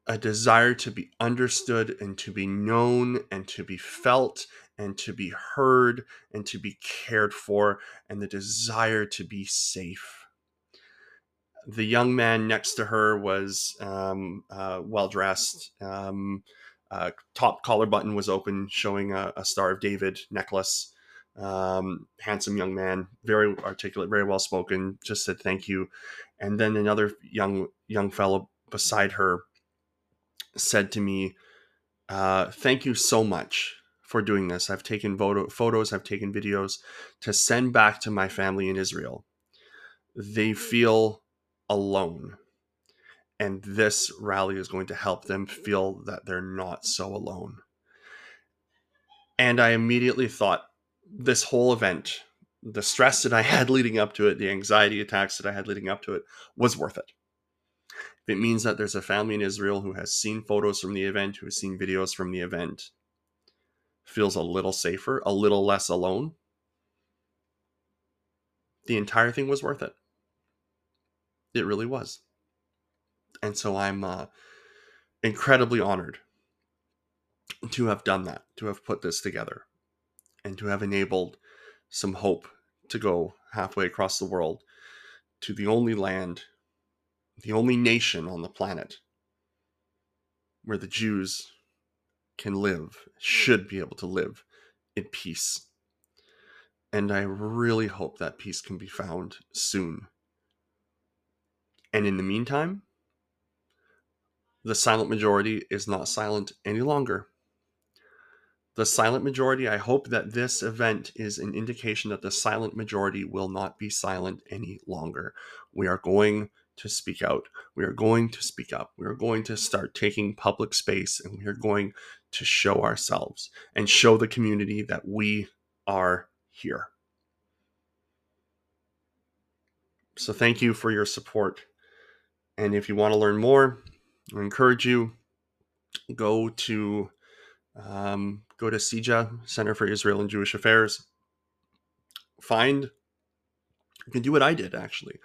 a desire to be understood and to be known and to be felt and to be heard and to be cared for and the desire to be safe. The young man next to her was um, uh, well dressed. Um, uh, top collar button was open, showing a, a Star of David necklace. Um, handsome young man, very articulate, very well spoken. Just said thank you, and then another young young fellow beside her said to me, uh, "Thank you so much for doing this. I've taken photo- photos, I've taken videos to send back to my family in Israel. They feel alone. And this rally is going to help them feel that they're not so alone. And I immediately thought this whole event, the stress that I had leading up to it, the anxiety attacks that I had leading up to it, was worth it. If it means that there's a family in Israel who has seen photos from the event, who has seen videos from the event, feels a little safer, a little less alone, the entire thing was worth it. It really was. And so I'm uh, incredibly honored to have done that, to have put this together, and to have enabled some hope to go halfway across the world to the only land, the only nation on the planet where the Jews can live, should be able to live in peace. And I really hope that peace can be found soon. And in the meantime, the silent majority is not silent any longer. The silent majority, I hope that this event is an indication that the silent majority will not be silent any longer. We are going to speak out. We are going to speak up. We are going to start taking public space and we are going to show ourselves and show the community that we are here. So, thank you for your support. And if you want to learn more, I encourage you go to um, go to CIJA, Center for Israel and Jewish Affairs. Find you can do what I did actually.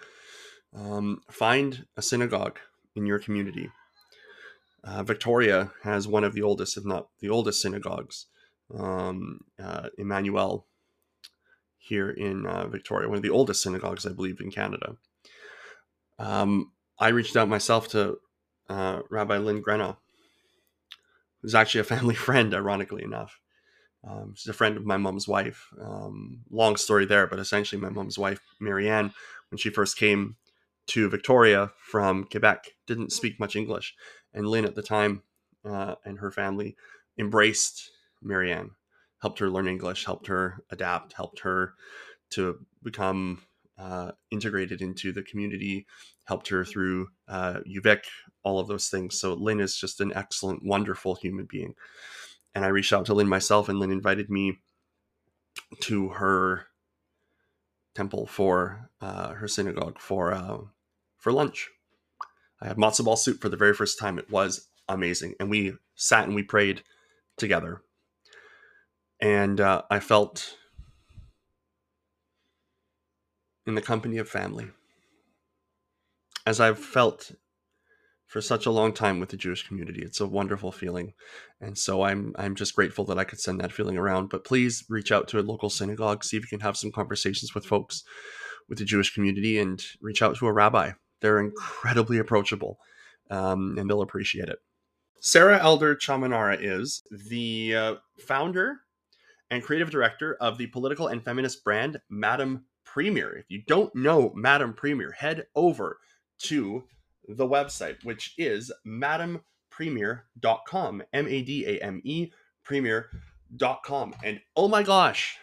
Um, find a synagogue in your community. Uh, Victoria has one of the oldest, if not the oldest, synagogues. Um, uh, Emanu-El here in uh, Victoria, one of the oldest synagogues, I believe, in Canada. Um, I reached out myself to uh, Rabbi Lynn Greenhough, who's actually a family friend, ironically enough. Um, she's a friend of my mom's wife. Um, long story there, but essentially, my mom's wife, Marianne, when she first came to Victoria from Quebec, didn't speak much English. And Lynn at the time uh, and her family embraced Marianne, helped her learn English, helped her adapt, helped her to become uh, integrated into the community, helped her through uh, UVic, all of those things. So Lynn is just an excellent, wonderful human being. And I reached out to Lynn myself, and Lynn invited me to her temple for uh, her synagogue for uh, for lunch. I had matzo ball soup for the very first time. It was amazing, and we sat and we prayed together. And uh, I felt in the company of family, as I've felt for such a long time with the Jewish community. It's a wonderful feeling, and so I'm I'm just grateful that I could send that feeling around. But please reach out to a local synagogue, see if you can have some conversations with folks with the Jewish community, and reach out to a rabbi. They're incredibly approachable, um, and they'll appreciate it. Sarah Elder Chamanara is the uh, founder and creative director of the political and feminist brand Madame Premier. If you don't know Madame Premier, head over to the website, which is madamepremier.com, M A D A M E, premier.com. And oh my gosh,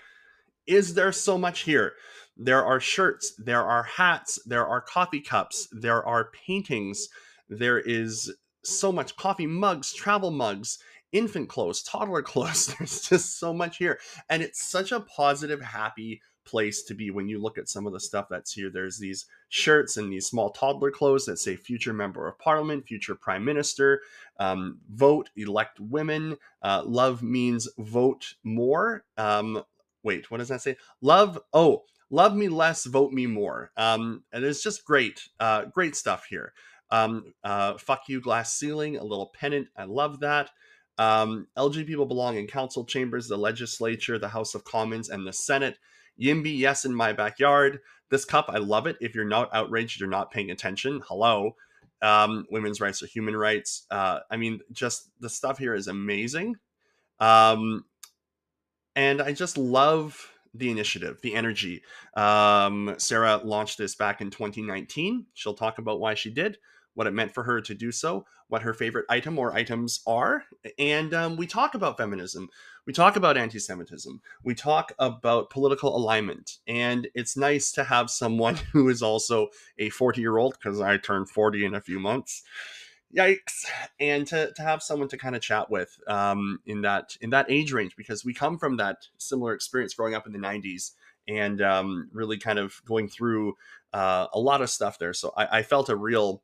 is there so much here? There are shirts, there are hats, there are coffee cups, there are paintings, there is so much coffee mugs, travel mugs, infant clothes, toddler clothes. There's just so much here. And it's such a positive, happy place to be when you look at some of the stuff that's here. There's these shirts and these small toddler clothes that say future member of parliament, future prime minister, um, vote, elect women. Uh, love means vote more. Um, wait, what does that say? Love, oh, love me less, vote me more. Um, and it's just great, uh, great stuff here. Um, uh, fuck you, glass ceiling, a little pennant. I love that. Um, LG people belong in council chambers, the legislature, the House of Commons, and the Senate. Yimby, yes, in my backyard. This cup, I love it. If you're not outraged, you're not paying attention. Hello. Um, women's rights are human rights. Uh, I mean, just the stuff here is amazing. Um, and I just love the initiative, the energy. Um, Sarah launched this back in 2019. She'll talk about why she did what it meant for her to do so, what her favorite item or items are. And um, we talk about feminism. We talk about anti Semitism. We talk about political alignment. And it's nice to have someone who is also a 40 year old, because I turned 40 in a few months. Yikes! And to, to have someone to kind of chat with um, in that in that age range, because we come from that similar experience growing up in the 90s and um, really kind of going through uh, a lot of stuff there. So I, I felt a real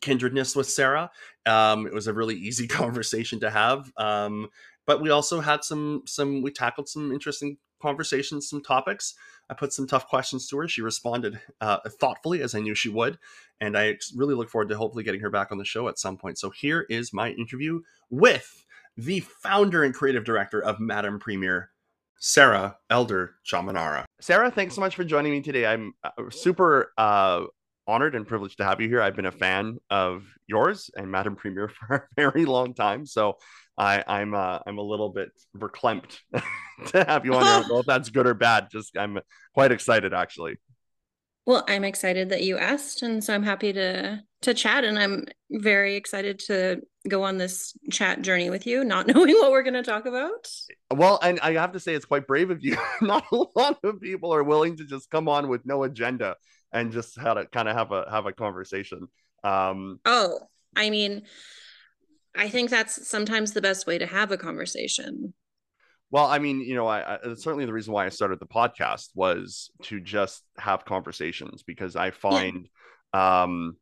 kindredness with Sarah. Um, it was a really easy conversation to have. Um, but we also had some some we tackled some interesting conversations, some topics. I put some tough questions to her. She responded uh, thoughtfully, as I knew she would, and I really look forward to hopefully getting her back on the show at some point. So here is my interview with the founder and creative director of Madame Premier, Sarah Elder Chamanara. Sarah, thanks so much for joining me today. I'm uh, super uh, honored and privileged to have you here. I've been a fan of yours and Madame Premier for a very long time, so I, I'm uh, I'm a little bit verklempt to have you on. I don't know if that's good or bad. Just I'm quite excited actually. Well, I'm excited that you asked, and so I'm happy to to chat, and I'm very excited to go on this chat journey with you, not knowing what we're going to talk about. Well, and I have to say, it's quite brave of you. not a lot of people are willing to just come on with no agenda and just how to kind of have a have a conversation. Um, oh, I mean, I think that's sometimes the best way to have a conversation. Well, I mean, you know, I, I, certainly the reason why I started the podcast was to just have conversations because I find, yeah. um,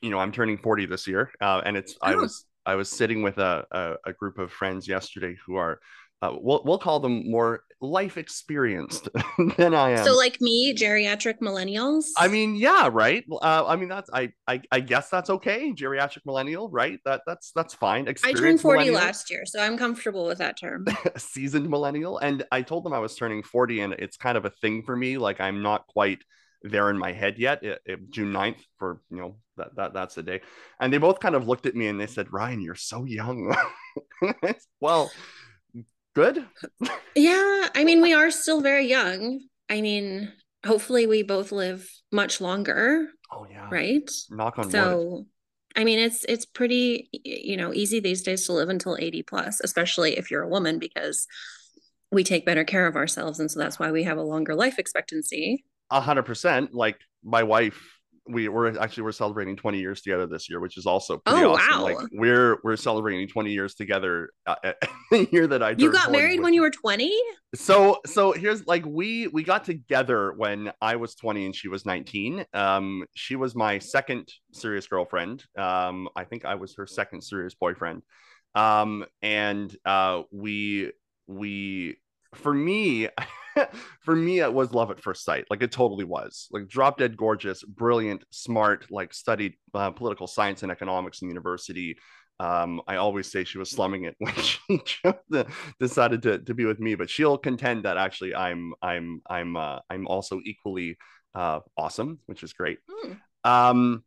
you know, I'm turning 40 this year, uh, and it's oh. I was I was sitting with a, a, a group of friends yesterday who are uh, we'll we'll call them more life experienced than I am. So like me, geriatric millennials. I mean, yeah, right. Uh, I mean, that's I, I I guess that's okay. Geriatric millennial, right? That that's that's fine. I turned forty last year, so I'm comfortable with that term. Seasoned millennial, and I told them I was turning forty, and it's kind of a thing for me. Like I'm not quite there in my head yet. It, it, June 9th for you know that that that's the day, and they both kind of looked at me and they said, "Ryan, you're so young." well good. yeah, I mean, we are still very young. I mean, hopefully, we both live much longer. Oh yeah, right. Knock on so, wood. I mean, it's it's pretty you know easy these days to live until eighty plus, especially if you're a woman, because we take better care of ourselves, and so that's why we have a longer life expectancy. A hundred percent. Like my wife we we're actually we're celebrating 20 years together this year, which is also pretty oh, awesome. Wow. Like we're we're celebrating 20 years together uh, the year that I You got married when you were 20? So so here's like we we got together when I was 20 and she was 19. Um she was my second serious girlfriend. Um I think I was her second serious boyfriend. Um and uh we we for me for me it was love at first sight like it totally was like drop dead gorgeous brilliant smart like studied uh, political science and economics in university um, I always say she was slumming it when she decided to, to be with me, but she'll contend that actually I'm I'm I'm uh, I'm also equally uh, awesome, which is great. Mm. Um,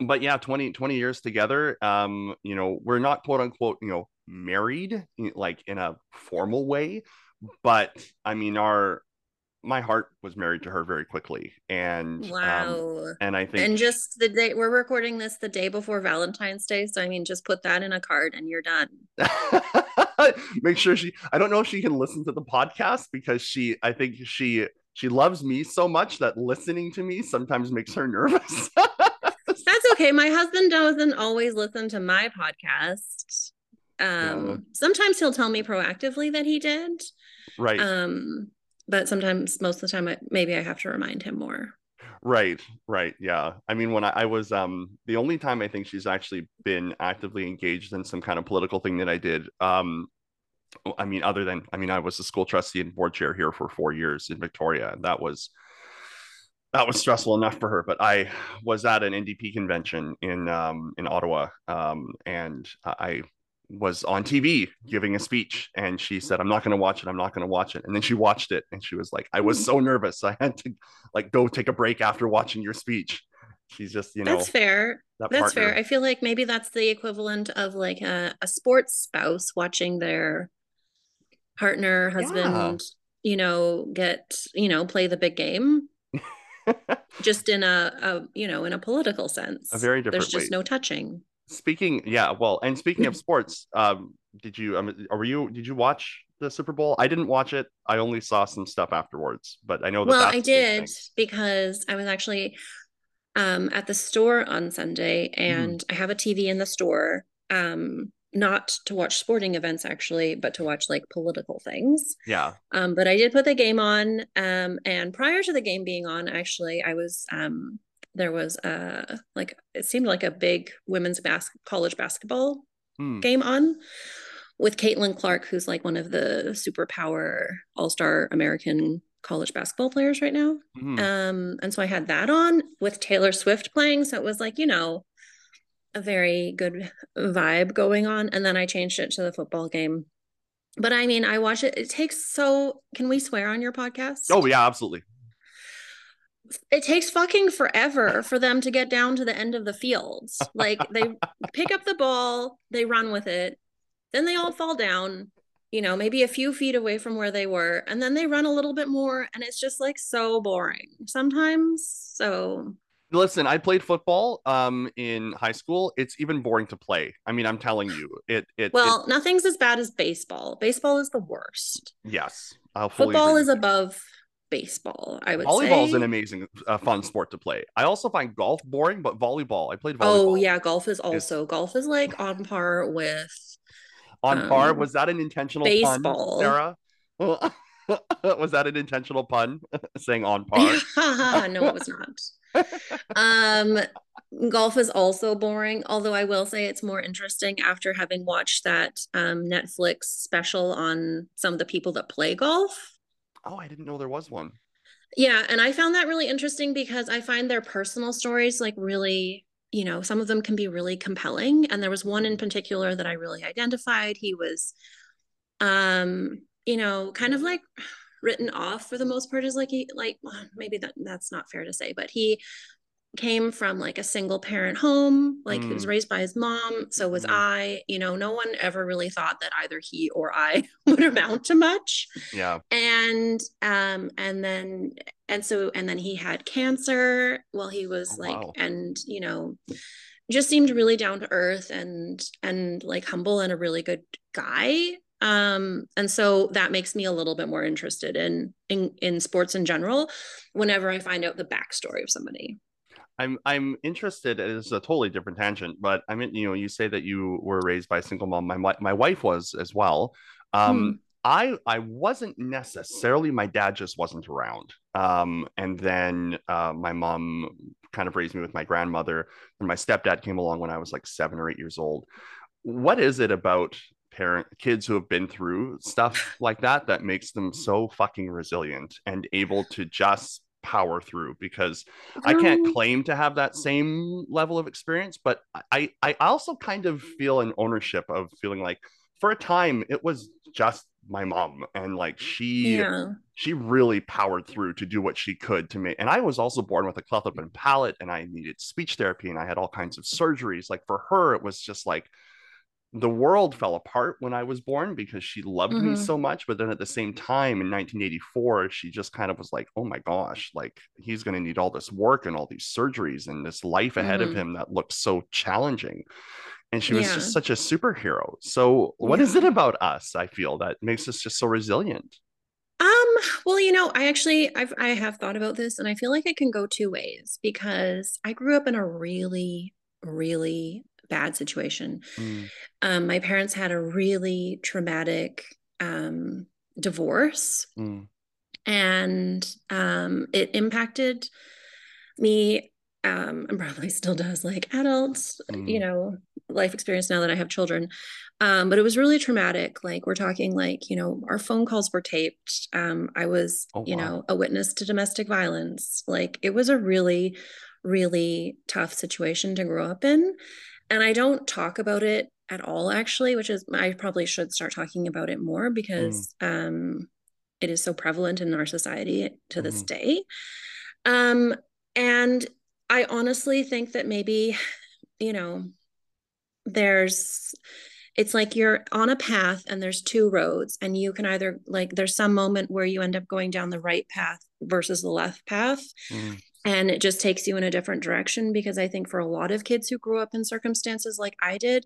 but yeah, 20, 20 years together. Um, you know, we're not quote unquote, you know, married like in a formal way, but I mean, our my heart was married to her very quickly, and um, wow, um, and I think, and just the day we're recording this the day before Valentine's Day, so I mean, just put that in a card and you're done. Make sure she. I don't know if she can listen to the podcast because she. I think she she loves me so much that listening to me sometimes makes her nervous. That's okay. My husband doesn't always listen to my podcast. Um, yeah. sometimes he'll tell me proactively that he did. Right. Um, but sometimes most of the time I, maybe I have to remind him more. Right, right. Yeah. I mean, when I, I, was um the only time I think she's actually been actively engaged in some kind of political thing that I did. Um I mean, other than I mean, I was a school trustee and board chair here for four years in Victoria. And that was that was stressful enough for her. But I was at an NDP convention in um in Ottawa. Um and I was on TV giving a speech and she said, I'm not going to watch it. I'm not going to watch it. And then she watched it and she was like, I was so nervous. I had to like go take a break after watching your speech. She's just, you know, that's fair. That that's partner. fair. I feel like maybe that's the equivalent of like a, a sports spouse watching their partner, husband, yeah. you know, get, you know, play the big game. just in a, a, you know, in a political sense. A very different There's just way. no touching speaking yeah well and speaking of sports um did you um were you did you watch the super bowl i didn't watch it i only saw some stuff afterwards but i know that well i did because i was actually um at the store on sunday hmm. and mm. i have a tv in the store um not to watch sporting events actually but to watch like political things yeah um but i did put the game on um and prior to the game being on actually i was um there was a like it seemed like a big women's bas- college basketball hmm. game on with Caitlin Clark, who's like one of the superpower all-star American college basketball players right now. Mm-hmm. Um, and so I had that on with Taylor Swift playing. So it was like, you know, a very good vibe going on. And then I changed it to the football game. But I mean, I watch it. It takes so. Can we swear on your podcast? Oh yeah, absolutely it takes fucking forever for them to get down to the end of the fields. Like they pick up the ball, they run with it, then they all fall down, you know, maybe a few feet away from where they were, and then they run a little bit more, and it's just like so boring sometimes. So listen, I played football um in high school. It's even boring to play. I mean, I'm telling you, it it well, it, nothing's as bad as baseball. Baseball is the worst. Yes, football is above baseball. I would say. volleyball is an amazing, uh, fun sport to play. I also find golf boring, but volleyball. I played volleyball. Oh yeah, golf is also golf is like on par with. On um, par was that an intentional baseball. pun, Sarah? was that an intentional pun saying on par? no, it was not. um, golf is also boring, although I will say it's more interesting after having watched that um, Netflix special on some of the people that play golf. Oh, I didn't know there was one. Yeah, and I found that really interesting because I find their personal stories like really, you know, some of them can be really compelling. And there was one in particular that I really identified. He was, um, you know, kind of like written off for the most part is like he like maybe that that's not fair to say, but he came from like a single parent home like mm. he was mm. raised by his mom so was mm. i you know no one ever really thought that either he or i would amount to much yeah and um and then and so and then he had cancer while he was oh, like wow. and you know just seemed really down to earth and and like humble and a really good guy um and so that makes me a little bit more interested in in in sports in general whenever i find out the backstory of somebody I'm I'm interested. It's a totally different tangent, but I mean, you know, you say that you were raised by a single mom. My my wife was as well. Um, hmm. I I wasn't necessarily. My dad just wasn't around. Um, and then uh, my mom kind of raised me with my grandmother, and my stepdad came along when I was like seven or eight years old. What is it about parent kids who have been through stuff like that that makes them so fucking resilient and able to just power through because I can't um, claim to have that same level of experience, but I I also kind of feel an ownership of feeling like for a time it was just my mom and like she yeah. she really powered through to do what she could to me and i was also born with a cleft and palate and i needed speech therapy and i had all kinds of surgeries like for her it was just like the world fell apart when I was born because she loved mm-hmm. me so much. But then at the same time, in 1984, she just kind of was like, oh my gosh, like he's going to need all this work and all these surgeries and this life ahead mm-hmm. of him that looks so challenging. And she was yeah. just such a superhero. So, what yeah. is it about us? I feel that makes us just so resilient. Um, well, you know, I actually I've I have thought about this and I feel like it can go two ways because I grew up in a really really bad situation. Mm. Um, my parents had a really traumatic um, divorce, mm. and um, it impacted me, um, and probably still does, like adults, mm. you know, life experience now that I have children. Um, but it was really traumatic. Like we're talking, like you know, our phone calls were taped. Um, I was, oh, you wow. know, a witness to domestic violence. Like it was a really really tough situation to grow up in and I don't talk about it at all actually which is I probably should start talking about it more because mm. um it is so prevalent in our society to this mm. day um and I honestly think that maybe you know there's it's like you're on a path and there's two roads and you can either like there's some moment where you end up going down the right path versus the left path mm and it just takes you in a different direction because i think for a lot of kids who grew up in circumstances like i did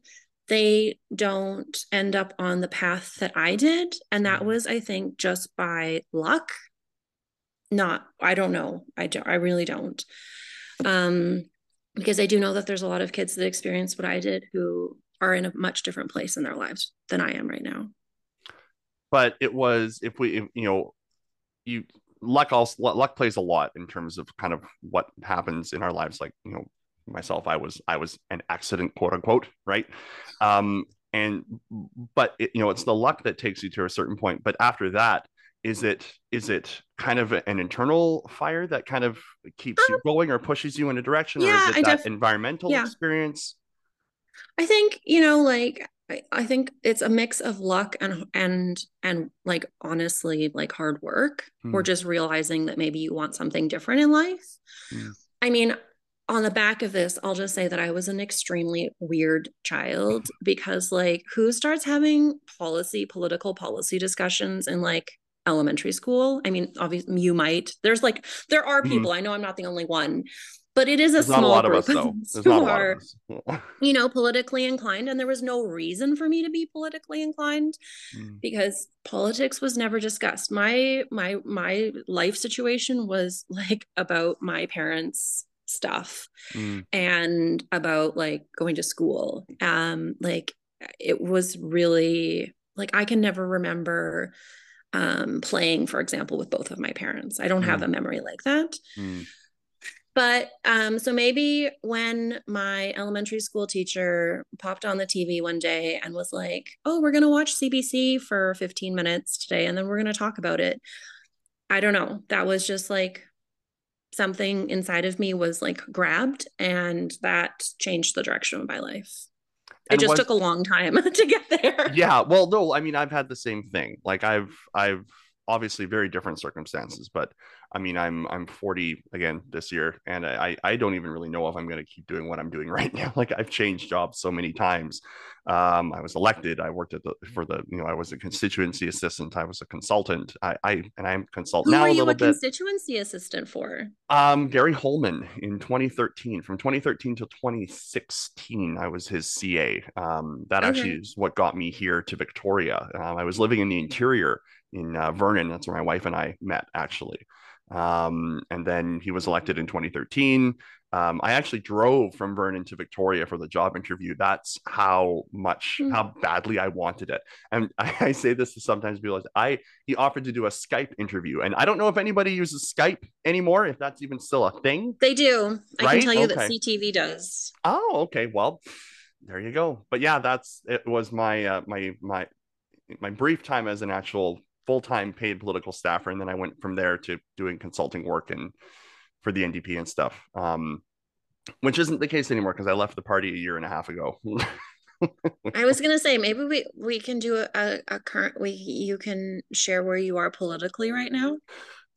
they don't end up on the path that i did. And that mm-hmm. was i think just by luck. Not i don't know. I don't i really don't. Um because i do know that there's a lot of kids that experience what i did who are in a much different place in their lives than i am right now. But it was if we if, you know you luck also luck plays a lot in terms of kind of what happens in our lives. Like you know myself i was i was an accident quote unquote right? Um and but it, you know it's the luck that takes you to a certain point. But after that is it is it kind of an internal fire that kind of keeps you um, going or pushes you in a direction yeah, or is it I that def- environmental yeah. experience? I think you know like I, think it's a mix of luck and and and like honestly like hard work mm. or hmm. just realizing that maybe you want something different in life. Mm. I mean, on the back of this, I'll just say that I was an extremely weird child because like who starts having policy political policy discussions in like elementary school? I mean, obviously you might. There's like there are hmm. people, mm. I know I'm not the only one but it is a There's small a group of us, who are, you know, politically inclined, and there was no reason for me to be politically inclined mm. because politics was never discussed. My my my life situation was like about my parents' stuff mm. and about like going to school. Um, like it was really like I can never remember um playing, for example, with both of my parents. I don't mm. have a memory like that. But um, so maybe when my elementary school teacher popped on the TV one day and was like, "Oh, we're gonna watch CBC for 15 minutes today, and then we're gonna talk about it." I don't know. That was just like something inside of me was like grabbed, and that changed the direction of my life. It just was- took a long time to get there. yeah well no i mean i've had the same thing like i've i've obviously very different circumstances but i mean i'm i'm 40 again this year and i i don't even really know if i'm going to keep doing what i'm doing right now like i've changed jobs so many times um i was elected i worked at the for the you know i was a constituency assistant i was a consultant i i and i'm a consultant Who now are you a bit constituency assistant for? um, Gary Holman in 2013, from 2013 to 2016, I was his CA. Um, that actually is what got me here to Victoria. Um, I was living in the interior in uh, Vernon. That's where my wife and I met, actually. Um, and then he was elected in 2013. Um, I actually drove from Vernon to Victoria for the job interview. That's how much, Hmm. how badly I wanted it. And I, I say this to sometimes people. like, I he offered to do a Skype interview, and I don't know if anybody uses Skype anymore, if that's even still a thing. They do. I Right? can tell you that CTV does. Oh, okay. Well, there you go. But yeah, that's it. Was my uh, my my my brief time as an actual full time paid political staffer, and then I went from there to doing consulting work and for the NDP and stuff. Um, which isn't the case anymore because I left the party a year and a half ago. I was gonna say maybe we we can do a, a, a current we you can share where you are politically right now.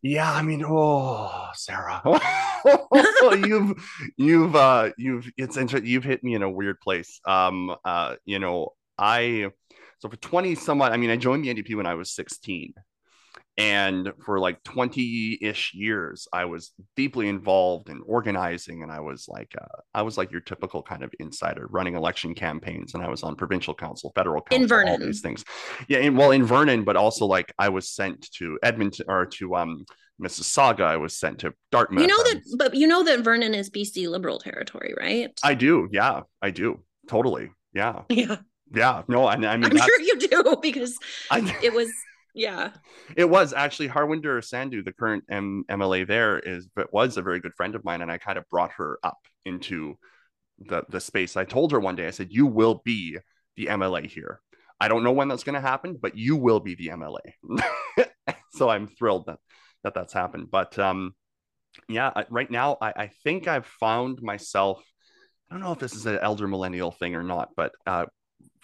Yeah, I mean, oh, Sarah, you've you've uh you've it's interesting. You've hit me in a weird place. Um, uh, you know, I so for twenty some odd, I mean, I joined the NDP when I was sixteen, and for like twenty ish years, I was deeply involved in organizing, and I was like, uh, I was like your typical kind of insider, running election campaigns, and I was on provincial council, federal council, In Vernon. all these things. Yeah, in, well, in Vernon, but also like I was sent to Edmonton or to um Mississauga. I was sent to Dartmouth. You know that, but you know that Vernon is BC Liberal territory, right? I do. Yeah, I do. Totally. Yeah. yeah, Yeah. No, I, I mean, I'm sure you do because I, it was yeah. it was actually Harwinder Sandhu, the current M- MLA there, is but was a very good friend of mine, and I kind of brought her up into the the space. I told her one day, I said, "You will be the MLA here. I don't know when that's going to happen, but you will be the MLA." so I'm thrilled that that that's happened. But um, yeah, right now I, I think I've found myself. I don't know if this is an elder millennial thing or not, but uh,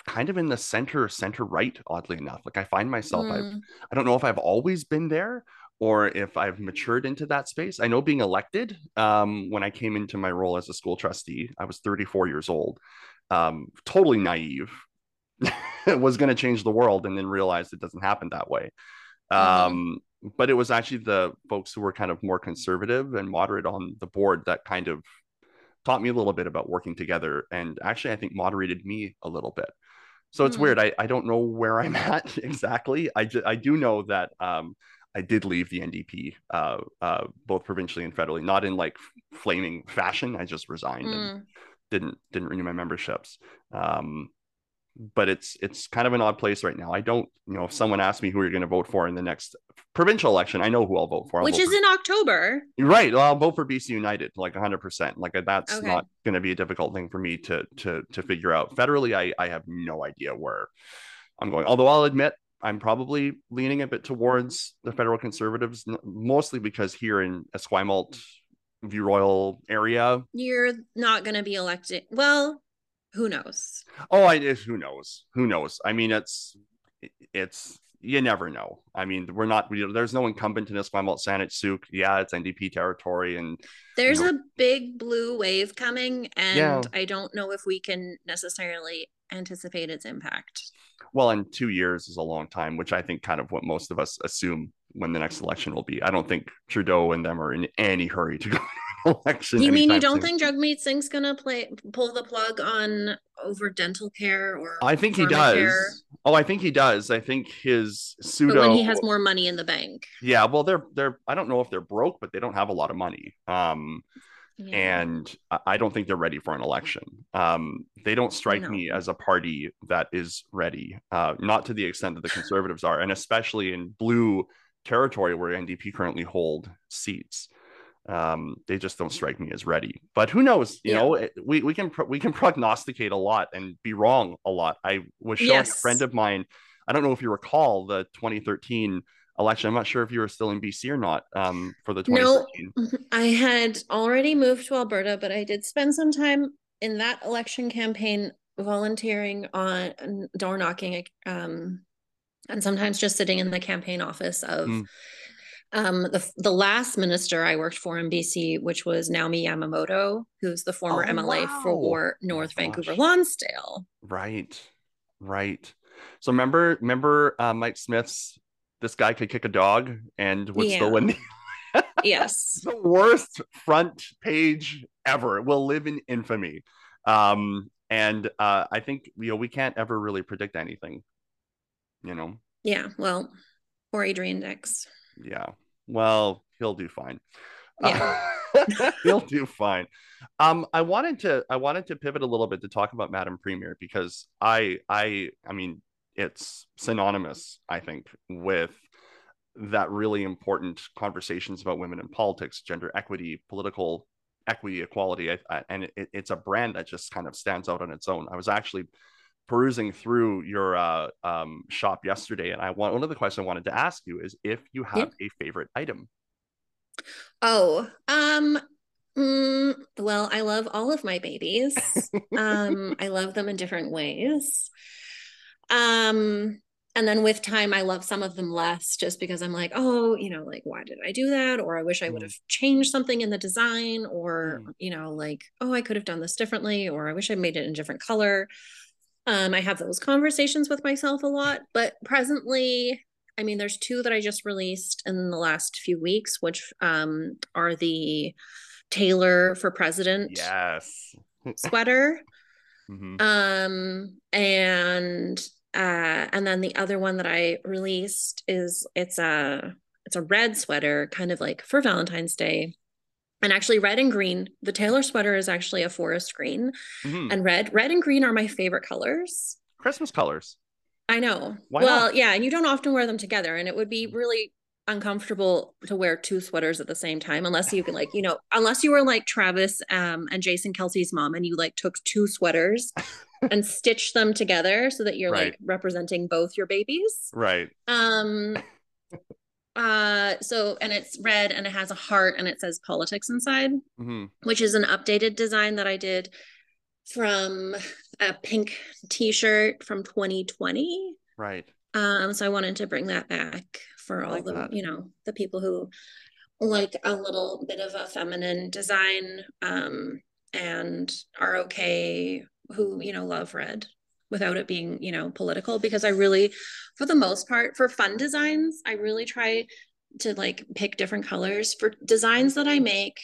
kind of in the center, center right. Oddly enough, like I find myself, I've Mm. I don't know if I've always been there or if I've matured into that space. I know being elected, um, when I came into my role as a school trustee, I was 34 years old, um, totally naive, was going to change the world, and then realized it doesn't happen that way. Um, but it was actually the folks who were kind of more conservative and moderate on the board that kind of taught me a little bit about working together and actually, I think, moderated me a little bit. So it's Hmm. weird. I, I don't know where I'm at exactly. I, ju- I do know that um, I did leave the NDP, uh, uh, both provincially and federally, not in like flaming fashion. I just resigned and Mm. didn't didn't renew my memberships. Um, but it's it's kind of an odd place right now. I don't, you know, if someone asks me who you're going to vote for in the next provincial election, I know who I'll vote for. I'll Which vote is for- in October. right. Well, I'll vote for BC United, like 100. percent Like that's Okay. not going to be a difficult thing for me to to to figure out. Federally, I I have no idea where I'm going. Although I'll admit I'm probably leaning a bit towards the federal conservatives, mostly because here in Esquimalt, View Royal area. You're not going to be elected. Well, who knows? Oh, I eh, who knows? Who knows? I mean, it's it's you never know. I mean, we're not. We, there's no incumbent in Esquimalt Saanich Sooke. Yeah, it's NDP territory, and There's know- a big blue wave coming, and Yeah. I don't know if we can necessarily anticipate its impact. well, in two years is a long time, which I think kind of what most of us assume when the next election will be. I don't think Trudeau and them are in any hurry to go election. you mean you don't soon. think Jagmeet Singh's gonna play pull the plug on over dental care or I think he does. Oh, I think he does. I think his But pseudo. when he has more money in the bank. Yeah, well, they're they're. I don't know if they're broke, but they don't have a lot of money. Um, Yeah. and I- I don't think they're ready for an election. Um, they don't strike No. me as a party that is ready, uh, not to the extent that the conservatives are, and especially in blue territory where NDP currently hold seats. Um, they just don't strike me as ready. But who knows? You yeah. know, we we can we can prognosticate a lot and be wrong a lot. I was showing yes. a friend of mine. I don't know if you recall the 2013 election. I'm not sure if you were still in BC or not um, for the 2013. No, I had already moved to Alberta, but I did spend some time in that election campaign volunteering on door knocking um, and sometimes just sitting in the campaign office of mm. Um, the, the last minister I worked for in BC, which was Naomi Yamamoto, who's the former oh, MLA wow. for North oh, Vancouver Lonsdale. Right, right. So remember, remember uh, Mike Smyth's "This guy could kick a dog" and would yeah. still win. yes, the worst front page ever. Will live in infamy. Um, and uh, I think you know we can't ever really predict anything you know yeah well or adrian dix yeah. Well he'll do fine. Yeah. Uh, he'll do fine. Um i wanted to i wanted to pivot a little bit to talk about Madame Premier because i i i mean it's synonymous i think with that really important conversations about women in politics gender equity political equity equality I, I, and it, it's a brand that just kind of stands out on its own. I was actually perusing through your uh, um, shop yesterday, and I want one of the questions I wanted to ask you is if you have yeah. a favorite item. Oh, um, mm, well, I love all of my babies. um, I love them in different ways. Um, and then with time, I love some of them less, just because I'm like, oh, you know, like why did I do that? Or I wish I would mm. have changed something in the design, or mm. you know, like oh, I could have done this differently, or I wish I made it in a different color. Um, I have those conversations with myself a lot, but presently, I mean, there's two that I just released in the last few weeks, which um, are the Taylor for President yes sweater. mm-hmm. Um, and uh, and then the other one that I released is it's a it's a red sweater, kind of like for Valentine's Day and actually red and green the taylor sweater is actually a forest green mm-hmm. and red red and green are my favorite colors christmas colors i know Why well not? yeah and you don't often wear them together and it would be really uncomfortable to wear two sweaters at the same time unless you can like you know unless you were like travis um, and jason Kelce's mom and you like took two sweaters and stitched them together so that you're right. like representing both your babies right um uh so and it's red and it has a heart and it says politics inside mm-hmm. which is an updated design that i did from a pink t-shirt from 2020 right um so i wanted to bring that back for all like the that. you know the people who like a little bit of a feminine design um and are okay who you know love red without it being you know political because i really for the most part for fun designs i really try to like pick different colors. For designs that i make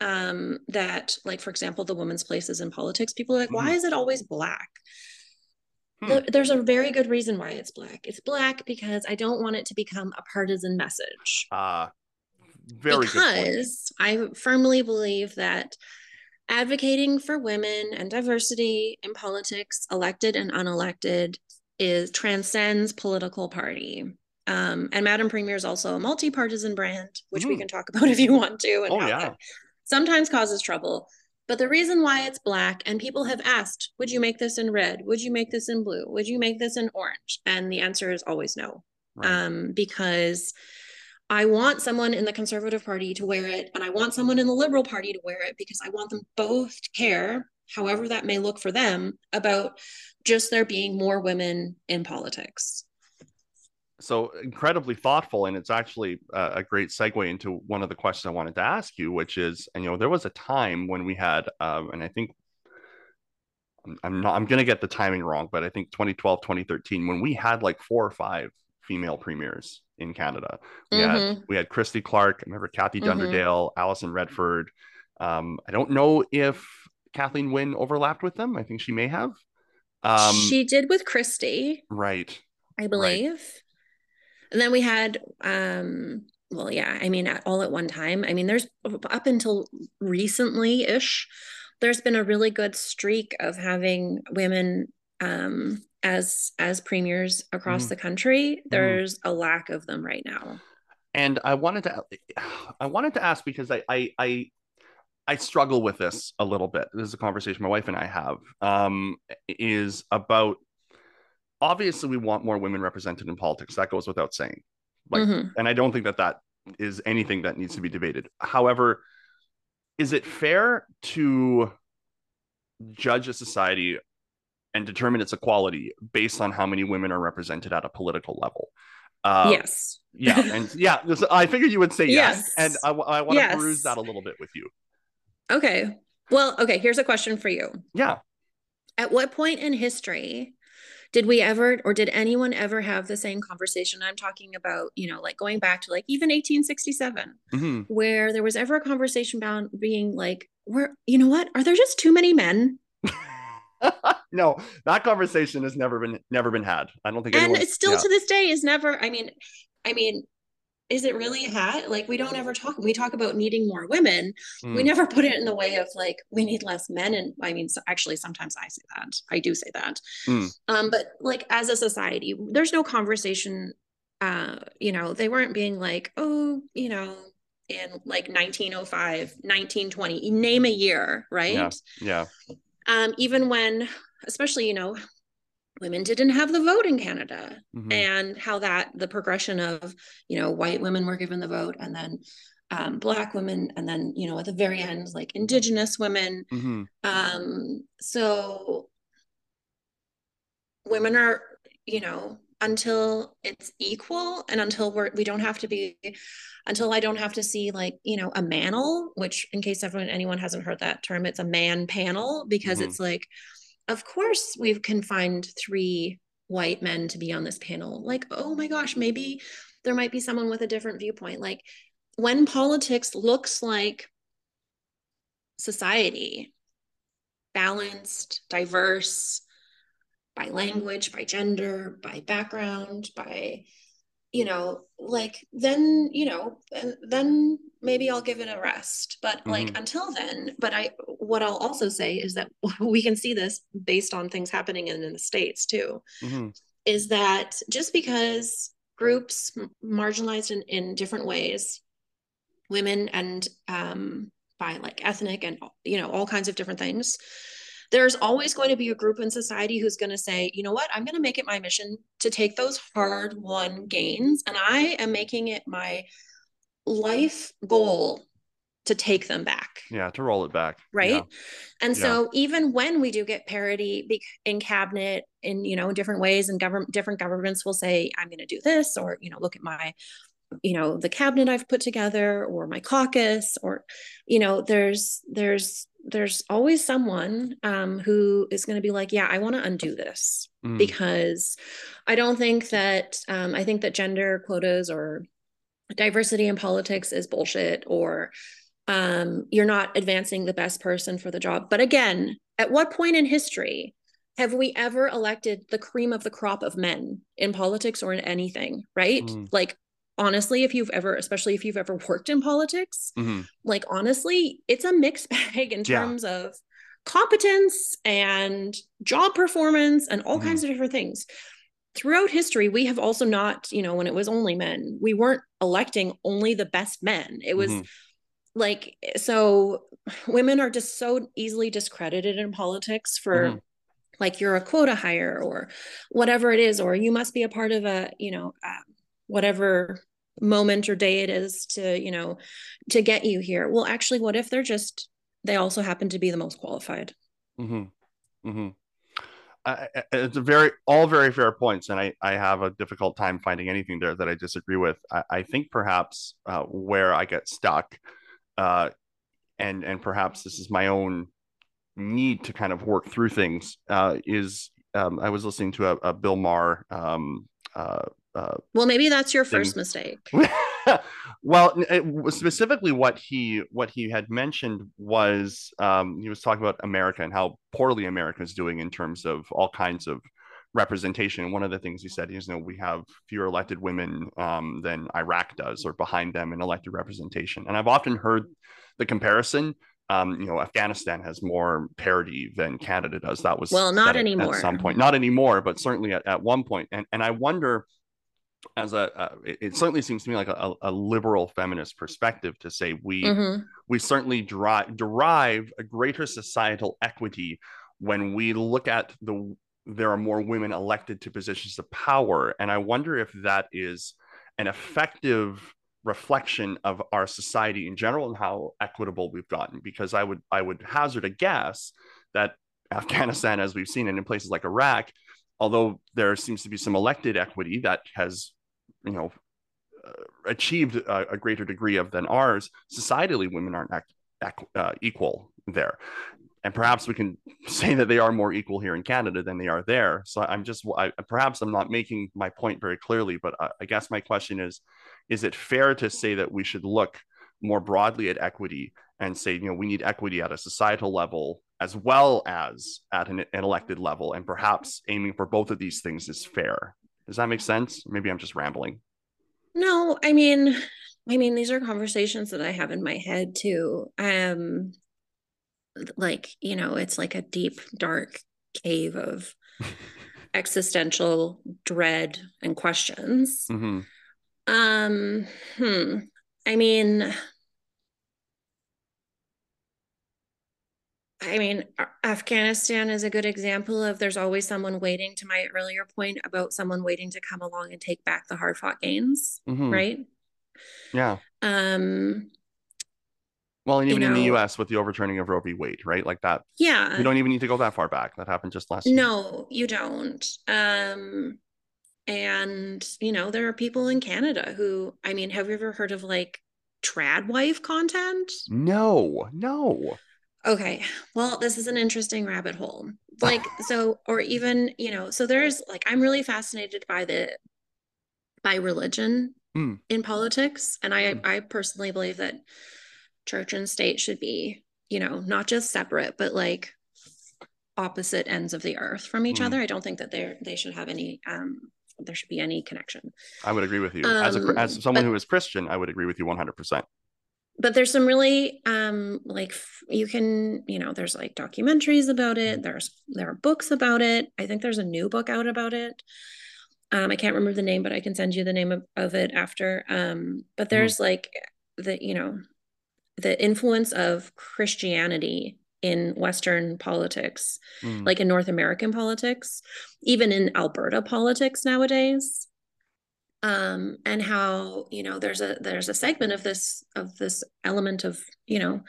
um that like for example the women's places in politics people are like why mm-hmm. is it always black? Hmm. there's a very good reason why it's black. It's black because i don't want it to become a partisan message. Uh very because i firmly believe that advocating for women and diversity in politics, elected and unelected, is transcends political party. Um, and Madame Premier is also a multi-partisan brand, which mm. we can talk about if you want to. And oh yeah. Sometimes causes trouble. But the reason why it's black, and people have asked, would you make this in red? Would you make this in blue? Would you make this in orange? And the answer is always no. Right. Um, because I want someone in the Conservative Party to wear it, and I want someone in the Liberal Party to wear it because I want them both to care, however that may look for them, about just there being more women in politics. So incredibly thoughtful, and it's actually a great segue into one of the questions I wanted to ask you, which is, and you know, there was a time when we had, um, and I think I'm not, I'm going to get the timing wrong, but I think 2012, 2013, when we had like four or five female premiers in Canada. We mm-hmm. had we had Christy Clark. I remember Kathy mm-hmm. Dunderdale, mm-hmm. Alison Redford. Um, I don't know if Kathleen Wynne overlapped with them. I think she may have. Um, she did with Christy, right? I believe. Right. And then we had, um, well, yeah. I mean, at, all at one time. I mean, there's up until recently ish. There's been a really good streak of having women um, as as premiers across mm. the country mm-hmm. there's mm. a lack of them right now and I wanted to I wanted to ask because I I I, I struggle with this a little bit. This is a conversation my wife and I have. Um, is about obviously we want more women represented in politics. That goes without saying. Like, mm-hmm. and I don't think that that is anything that needs to be debated. However, is it fair to judge a society and determine its equality based on how many women are represented at a political level? Uh, yes. yeah, and yeah, I figured you would say yes, yes. and I, I want to yes. peruse that a little bit with you. Okay. Well, okay. Here's a question for you. Yeah. At what point in history did we ever or did anyone ever have the same conversation i'm talking about you know like going back to like even 1867 mm-hmm. where there was ever a conversation about being like where you know what are there just too many men no that conversation has never been never been had i don't think and it's still yeah. to this day is never i mean i mean is it really a hat? Like we don't ever talk. We talk about needing more women. Mm. We never put it in the way of like we need less men. And I mean, so actually, sometimes I say that. I do say that. Mm. Um, but like as a society, there's no conversation. Uh, you know, they weren't being like, oh, you know, in like 1905, 1920, name a year, right? Yeah. yeah. Um, even when, especially, you know, women didn't have the vote in Canada mm-hmm. and how that the progression of you know white women were given the vote and then um, black women and then you know at the very end like indigenous women mm-hmm. um, so women are you know until it's equal and until we're we don't have to be until i don't have to see like you know a manel which in case everyone anyone hasn't heard that term it's a man panel because mm-hmm. it's like of course we've confined three white men to be on this panel like oh my gosh maybe there might be someone with a different viewpoint like when politics looks like society balanced diverse by language by gender by background by you know like then you know then maybe i'll give it a rest but mm-hmm. like until then but i what i'll also say is that we can see this based on things happening in, in the states too mm-hmm. is that just because groups marginalized in, in different ways women and um by like ethnic and you know all kinds of different things there's always going to be a group in society who's going to say, you know what, I'm going to make it my mission to take those hard won gains and I am making it my life goal to take them back. Yeah, to roll it back. Right. Yeah. And yeah. so even when we do get parity in cabinet in, you know, different ways and government different governments will say, I'm going to do this, or, you know, look at my, you know, the cabinet I've put together or my caucus, or, you know, there's there's there's always someone um, who is going to be like, yeah, I want to undo this mm. because I don't think that um, I think that gender quotas or diversity in politics is bullshit or um, you're not advancing the best person for the job. But again, at what point in history have we ever elected the cream of the crop of men in politics or in anything? Right? Mm. Like honestly, if you've ever, especially if you've ever worked in politics, mm-hmm. like honestly, it's a mixed bag in terms yeah. of competence and job performance and all mm-hmm. kinds of different things. Throughout history, we have also not, you know, when it was only men, we weren't electing only the best men. It was mm-hmm. like, so women are just so easily discredited in politics for mm-hmm. like you're a quota hire or whatever it is, or you must be a part of a, you know, uh, whatever moment or day it is to you know to get you here well actually what if they're just they also happen to be the most qualified mm-hmm. Mm-hmm. it's a very all very fair points and I, I have a difficult time finding anything there that i disagree with i, I think perhaps uh, where i get stuck uh, and and perhaps this is my own need to kind of work through things uh, is um, i was listening to a, a bill maher um, uh, well maybe that's your first thing. mistake well it, specifically what he what he had mentioned was um, he was talking about america and how poorly america is doing in terms of all kinds of representation and one of the things he said is you know we have fewer elected women um, than iraq does or behind them in elected representation and i've often heard the comparison um, you know, Afghanistan has more parity than Canada does. That was well, not anymore. At some point, not anymore, but certainly at, at one point. And and I wonder as a uh, it, it, certainly seems to me like a, a liberal feminist perspective to say we mm-hmm. we certainly derive derive a greater societal equity when we look at the there are more women elected to positions of power and i wonder if that is an effective reflection of our society in general and how equitable we've gotten because i would i would hazard a guess that afghanistan as we've seen and in places like iraq although there seems to be some elected equity that has, you know, uh, achieved a, a, greater degree of than ours, societally, women aren't uh, equal there. And perhaps we can say that they are more equal here in Canada than they are there. So I'm just, I, perhaps I'm not making my point very clearly, but I, I guess my question is, is it fair to say that we should look more broadly at equity and say, you know, we need equity at a societal level as well as at an, an, elected level. And perhaps aiming for both of these things is fair. Does that make sense? Maybe I'm just rambling. No, I mean, I mean, these are conversations that I have in my head too. Um, like, you know, it's like a deep, dark cave of existential dread and questions. Mm-hmm. Um, hmm. I mean, I mean, Afghanistan is a good example of there's always someone waiting to my earlier point about someone waiting to come along and take back the hard fought gains, mm-hmm. right? Yeah. Um, well, and even know, in the US with the overturning of Roe v. Wade, right? Like that. Yeah. You don't even need to go that far back. That happened just last year. No, you don't. Um, and, you know, there are people in Canada who, I mean, have you ever heard of like trad wife content? No, no. Okay. Well, this is an interesting rabbit hole. Like, so, or even, you know, so there's like, I'm really fascinated by the, by religion mm. in politics. And I, mm. I personally believe that church and state should be, you know, not just separate, but like opposite ends of the earth from each mm. other. I don't think that they're, they should have any, um, there should be any connection. I would agree with you. Um, as a, as someone but, who is Christian, I would agree with you 100% but there's some really um like you can you know there's like documentaries about it there's there are books about it i think there's a new book out about it um i can't remember the name but i can send you the name of, of it after um but hmm. there's mm. like the you know the influence of christianity in western politics mm. like in north american politics even in alberta politics nowadays um, and how you know there's a there's a segment of this of this element of you know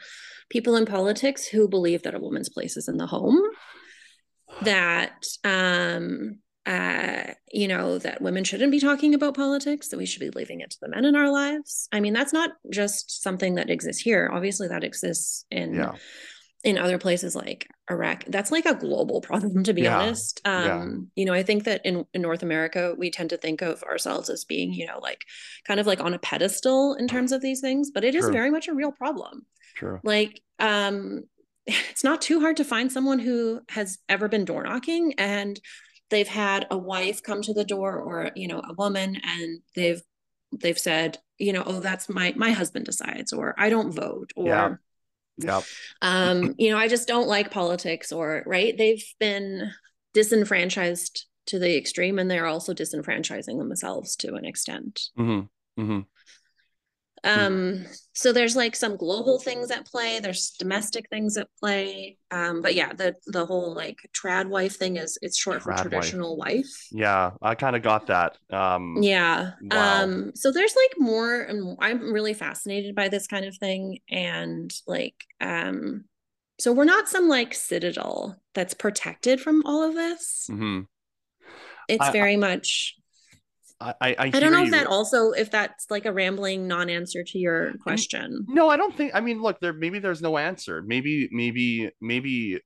people in politics who believe that a woman's place is in the home that um uh you know that women shouldn't be talking about politics that we should be leaving it to the men in our lives. I mean that's not just something that exists here. Obviously that exists in yeah in other places like Iraq, that's like a global problem, to be yeah. honest. Um, yeah. You know, I think that in, in North America, we tend to think of ourselves as being, you know, like kind of like on a pedestal in terms of these things, but it is True. very much a real problem. True. Like, um, it's not too hard to find someone who has ever been door knocking and they've had a wife come to the door or, you know, a woman and they've, they've said, you know, oh, that's my, my husband decides, or I don't vote, or, yeah yeah. Um, you know, I just don't like politics or right. They've been disenfranchised to the extreme and they're also disenfranchising themselves to an extent. Mm-hmm. Mm-hmm. Hmm. um so there's like some global things at play there's domestic things at play um but yeah the the whole like trad wife thing is it's short trad for traditional wife. wife yeah i kind of got that um yeah wow. um so there's like more and i'm really fascinated by this kind of thing and like um so we're not some like citadel that's protected from all of this mm-hmm. it's I, very much I, I, I don't know you. if that also if that's like a rambling non-answer to your question. No, I don't think. I mean, look, there maybe there's no answer. Maybe maybe maybe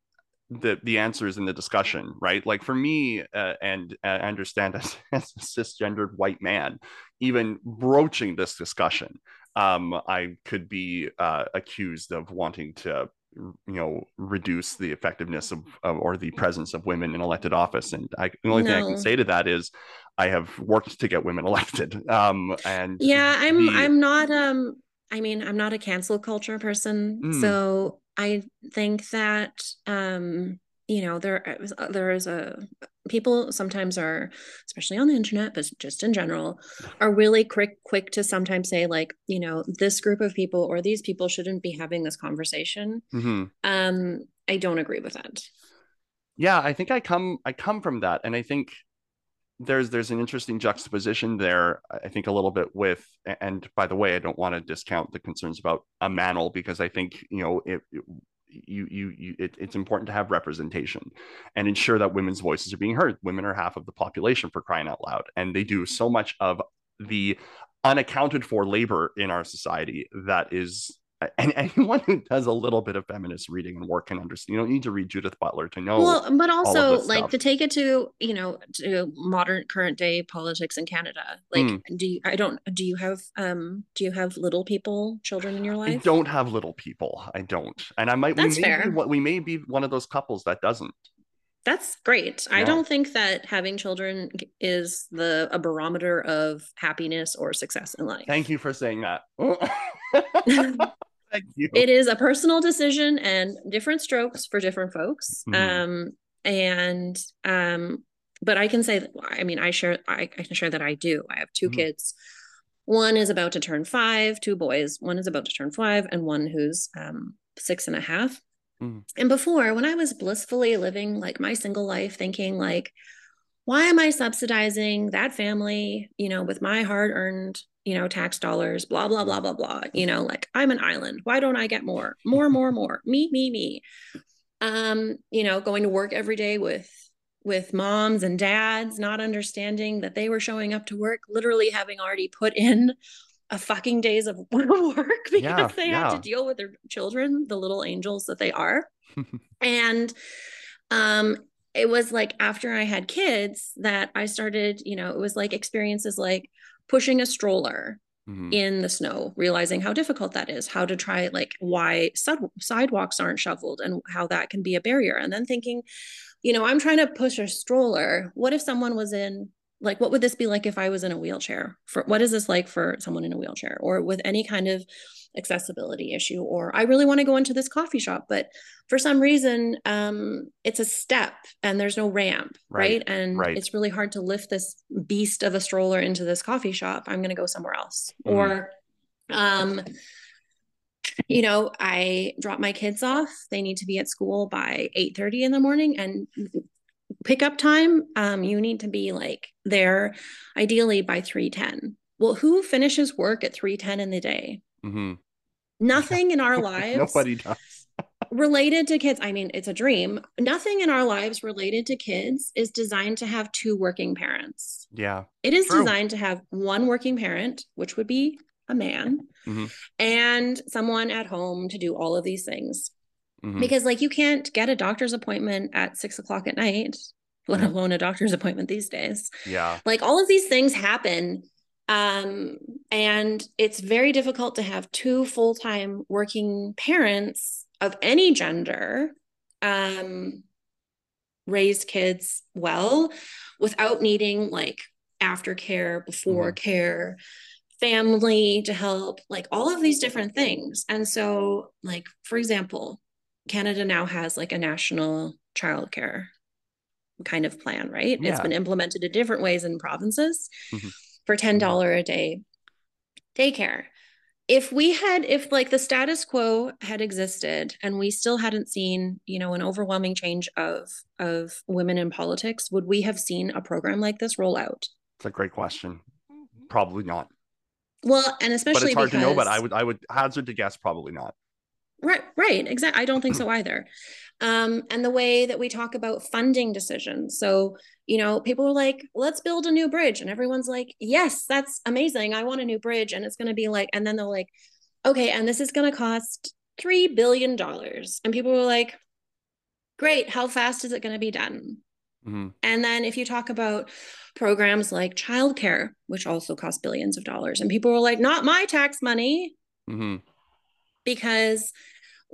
the the answer is in the discussion, right? Like for me, uh, and uh, I understand as, as a cisgendered white man, even broaching this discussion, um, I could be uh, accused of wanting to you know reduce the effectiveness of, of, or the presence of women in elected office and I, the only no. thing i can say to that is i have worked to get women elected um and yeah i'm the... i'm not um i mean i'm not a cancel culture person mm. so i think that um you know there uh, there is a people sometimes are especially on the internet but just in general are really quick quick to sometimes say like you know this group of people or these people shouldn't be having this conversation. Mm-hmm. um i don't agree with that. Yeah i think i come i come from that and i think there's there's an interesting juxtaposition there i think a little bit with and by the way i don't want to discount the concerns about a manel because i think you know it, it you you, you it, it's important to have representation and ensure that women's voices are being heard. Women are half of the population for crying out loud. And they do so much of the unaccounted for labor in our society that is and anyone who does a little bit of feminist reading and work can understand. You don't need to read Judith Butler to know. Well, but also like to take it to you know to modern current day politics in Canada. Like, mm. do you? I don't. Do you have um? Do you have little people, children in your life? I don't have little people. I don't, and I might. That's we fair. Be, we may be one of those couples that doesn't. That's great. Yeah. I don't think that having children is the a barometer of happiness or success in life. Thank you for saying that. Thank you. It is a personal decision and different strokes for different folks. Mm-hmm. Um, and um, but I can say I mean, I share, I, I can share that I do. I have 2 mm-hmm. kids. One is about to turn five, two boys. One is about to turn five, and one who's um, six and a half. Mm-hmm. And before, when I was blissfully living like my single life, thinking like, why am I subsidizing that family, you know, with my hard earned you know, tax dollars, blah, blah, blah, blah, blah. You know, like I'm an island. Why don't I get more? More, more, more. Me, me, me. Um, you know, going to work every day with with moms and dads, not understanding that they were showing up to work, literally having already put in a fucking days of work because yeah, they yeah. had to deal with their children, the little angels that they are. and um it was like after I had kids that I started, you know, it was like experiences like pushing a stroller mm-hmm. in the snow, realizing how difficult that is, how to try like why sidewalks aren't shoveled and how that can be a barrier. And then thinking, you know, I'm trying to push a stroller. What if someone was in like what would this be like if I was in a wheelchair? For what is this like for someone in a wheelchair or with any kind of accessibility issue or i really want to go into this coffee shop but for some reason um, it's a step and there's no ramp right, right? and right. it's really hard to lift this beast of a stroller into this coffee shop i'm going to go somewhere else mm. or um, you know i drop my kids off they need to be at school by 8 30 in the morning and pickup time um, you need to be like there ideally by 310 well who finishes work at 310 in the day mm-hmm. Nothing in our lives. Nobody does. related to kids. I mean, it's a dream. Nothing in our lives related to kids is designed to have two working parents. Yeah. It is true. designed to have one working parent, which would be a man, mm-hmm. and someone at home to do all of these things. Mm-hmm. Because, like, you can't get a doctor's appointment at six o'clock at night, let alone a doctor's appointment these days. Yeah. Like, all of these things happen um, and it's very difficult to have two full time working parents of any gender um, raise kids well without needing like aftercare, before mm-hmm. care, family to help, like all of these different things. And so, like, for example, Canada now has like a national childcare kind of plan, right? Yeah. It's been implemented in different ways in provinces. Mm-hmm for $10 mm-hmm. a day daycare. If we had, if like the status quo had existed and we still hadn't seen, you know, an overwhelming change of of women in politics, would we have seen a program like this roll out? It's a great question. Probably not. Well, and especially but it's hard because, to know. But I would I would hazard to guess probably not. Right, right, exactly. I don't think so either. Um, and the way that we talk about funding decisions. So you know, people are like, let's build a new bridge. And everyone's like, yes, that's amazing. I want a new bridge. And it's going to be like, and then they're like, okay, and this is going to cost $3 billion. And people were like, great. How fast is it going to be done? Mm-hmm. And then if you talk about programs like childcare, which also cost billions of dollars, and people were like, not my tax money. Mm-hmm. Because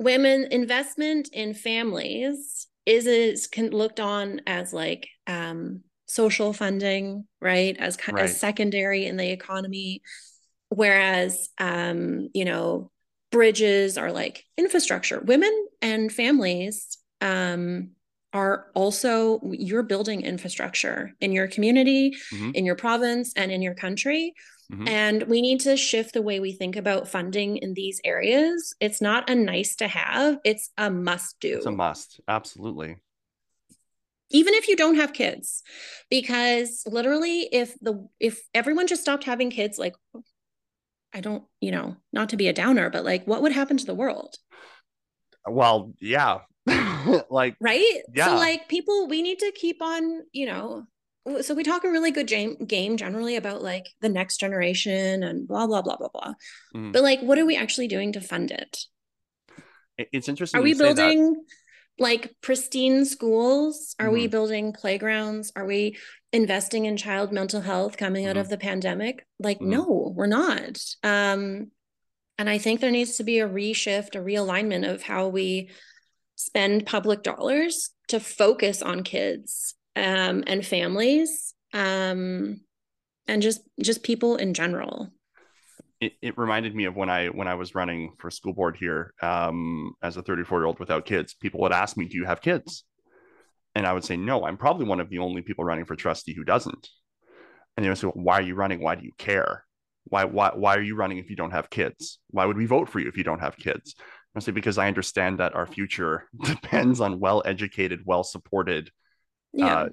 women investment in families is is can looked on as like um, social funding, right? As kind right. as secondary in the economy, whereas um, you know bridges are like infrastructure. Women and families um, are also you're building infrastructure in your community mm-hmm. in your province and in your country mm-hmm. and we need to shift the way we think about funding in these areas. It's not a nice to have it's a must do. It's a must absolutely. Even if you don't have kids because literally if the if everyone just stopped having kids like i don't you know not to be a downer but like what would happen to the world? Well yeah. Like right? Yeah. so like people we need to keep on you know so we talk a really good game, game generally about like the next generation and blah blah blah blah blah mm. but like what are we actually doing to fund it it's interesting are we building like pristine schools are mm. we mm-hmm. building playgrounds are we investing in child mental health coming out mm. of the pandemic like mm. no we're not um and i think there needs to be a reshift a realignment of how we spend public dollars to focus on kids um, and families um, and just just people in general. It, it reminded me of when i when i was running for school board here um, as a 34 year old without kids people would ask me do you have kids? And i would say no i'm probably one of the only people running for trustee who doesn't. And they would say well, why are you running? Why do you care? Why, why why are you running if you don't have kids? Why would we vote for you if you don't have kids? Mostly because I understand that our future depends on well educated, well supported yeah. uh,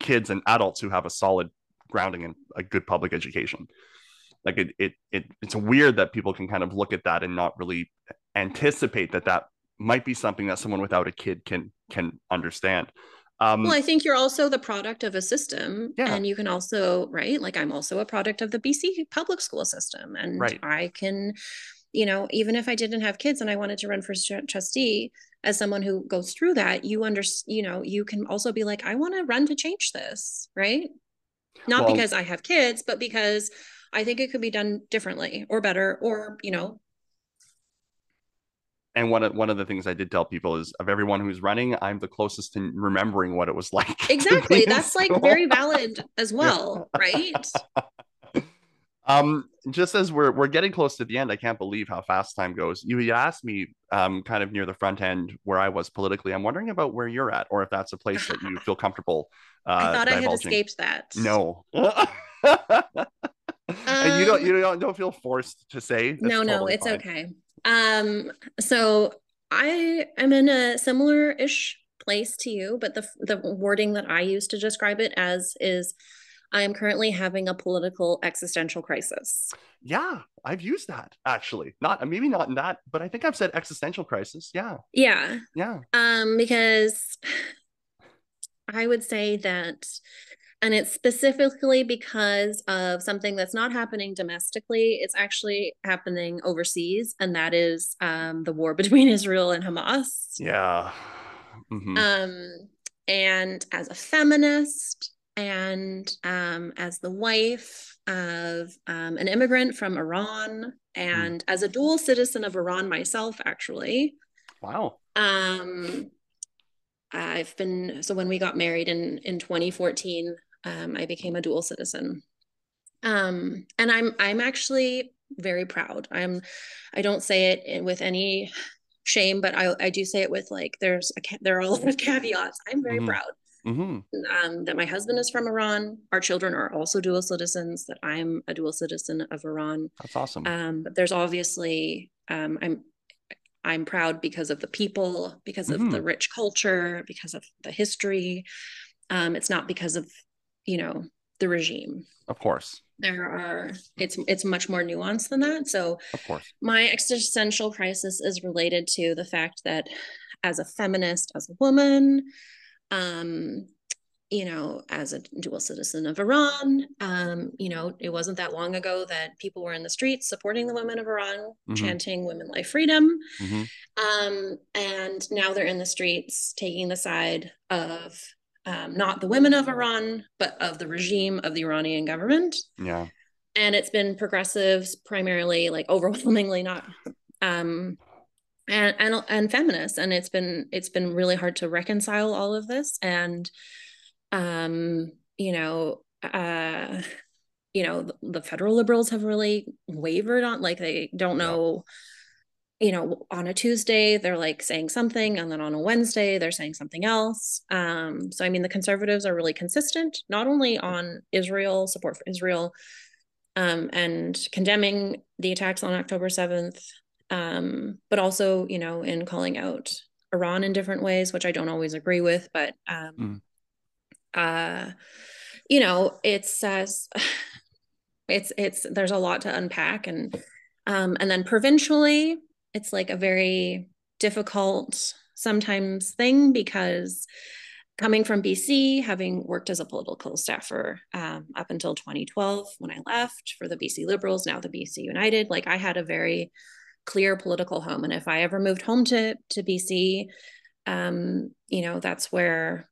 kids and adults who have a solid grounding in a good public education. Like it, it, it, it's weird that people can kind of look at that and not really anticipate that that might be something that someone without a kid can can understand. Um, well, I think you're also the product of a system, yeah. and you can also, right? Like I'm also a product of the BC public school system, and right. I can you know, even if I didn't have kids and I wanted to run for trustee, as someone who goes through that, you under, you know, you can also be like, I want to run to change this, right? Not well, because I have kids, but because I think it could be done differently or better, or you know. And one of one of the things I did tell people is of everyone who's running, I'm the closest to remembering what it was like. Exactly. That's like very valid as well, yeah. right? Um, just as we're we're getting close to the end, I can't believe how fast time goes. You, you asked me um kind of near the front end where I was politically. I'm wondering about where you're at, or if that's a place that you feel comfortable. Uh, I thought divulging. I had escaped that. No. and you don't you don't don't feel forced to say. That's no, no, it's fine. okay. Um, so I am in a similar ish place to you, but the the wording that I use to describe it as is I am currently having a political existential crisis. Yeah, I've used that actually. Not maybe not in that, but I think I've said existential crisis. Yeah. Yeah. Yeah. Um, because I would say that and it's specifically because of something that's not happening domestically it's actually happening overseas and that is um, the war between israel and hamas yeah mm-hmm. um, and as a feminist and um, as the wife of um, an immigrant from Iran hmm. and mm. as a dual citizen of Iran myself, actually. Wow. Um, I've been so when we got married in in 2014, um, I became a dual citizen. Um, and I'm I'm actually very proud. I'm I don't say it with any shame, but I I do say it with like there's a there are a lot of caveats. I'm very mm-hmm. proud mm-hmm. um, that my husband is from Iran. Our children are also dual citizens. That I'm a dual citizen of Iran. That's awesome. Um, but there's obviously um, I'm I'm proud because of the people, because of mm-hmm. the rich culture, because of the history. Um, it's not because of you know the regime. Of course. There are it's it's much more nuanced than that. So of course. My existential crisis is related to the fact that as a feminist, as a woman, um, you know, as a dual citizen of Iran, um, you know, it wasn't that long ago that people were in the streets supporting the women of Iran, mm-hmm. chanting women life freedom. Mm-hmm. Um, and now they're in the streets taking the side of um, not the women of Iran, but of the regime of the Iranian government. Yeah. And it's been progressives primarily, like overwhelmingly not um, and and and feminists and it's been it's been really hard to reconcile all of this and um you know uh you know the, the federal liberals have really wavered on like they don't know you know, on a Tuesday, they're like saying something, and then on a Wednesday, they're saying something else. Um, so, I mean, the conservatives are really consistent, not only on Israel, support for Israel, um, and condemning the attacks on October 7th, um, but also, you know, in calling out Iran in different ways, which I don't always agree with, but, um, mm. uh, you know, it's, uh, it's, it's, there's a lot to unpack and, um, and then provincially, it's like a very difficult sometimes thing because coming from BC, having worked as a political staffer um, up until 2012 when I left for the BC Liberals, now the BC United, like I had a very clear political home. And if I ever moved home to, to BC, um, you know, that's where,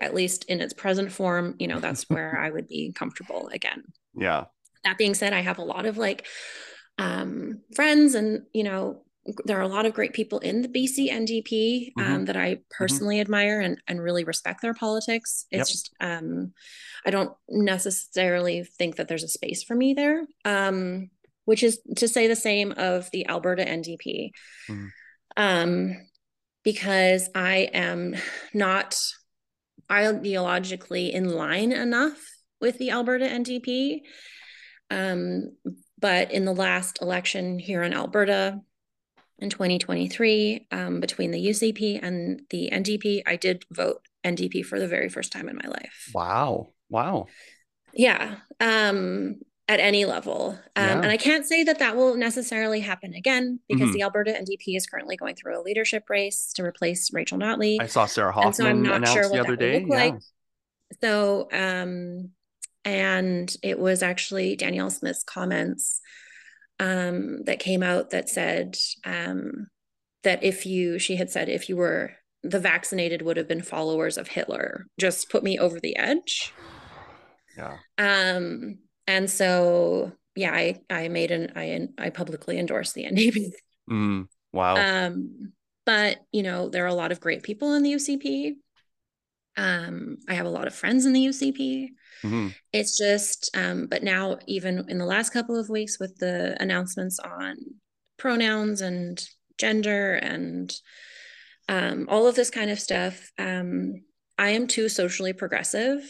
at least in its present form, you know, that's where I would be comfortable again. Yeah. That being said, I have a lot of like um, friends and you know there are a lot of great people in the BC NDP um, mm-hmm. that I mm-hmm. personally mm-hmm. admire and, and really respect their politics. It's yep. just, um, I don't necessarily think that there's a space for me there, um, which is to say the same of the Alberta NDP. Mm-hmm. Um, because I am not ideologically in line enough with the Alberta NDP. Um, but in the last election here in Alberta in 2023, um, between the UCP and the NDP, I did vote NDP for the very first time in my life. Wow. Wow. Yeah. Um, at any level. Um, yeah. And I can't say that that will necessarily happen again because mm-hmm. the Alberta NDP is currently going through a leadership race to replace Rachel Notley. I saw Sarah Hoffman so I'm not sure the other day. Yeah. Like. So, um, and it was actually Danielle Smith's comments um, that came out that said um, that if you, she had said, if you were the vaccinated would have been followers of Hitler, just put me over the edge. Yeah. Um, and so, yeah, I, I made an, I, I publicly endorsed the NDP. Mm, wow. Um, but you know, there are a lot of great people in the UCP. Um, I have a lot of friends in the UCP. Mm-hmm. It's just, um, but now, even in the last couple of weeks, with the announcements on pronouns and gender and um, all of this kind of stuff, um, I am too socially progressive.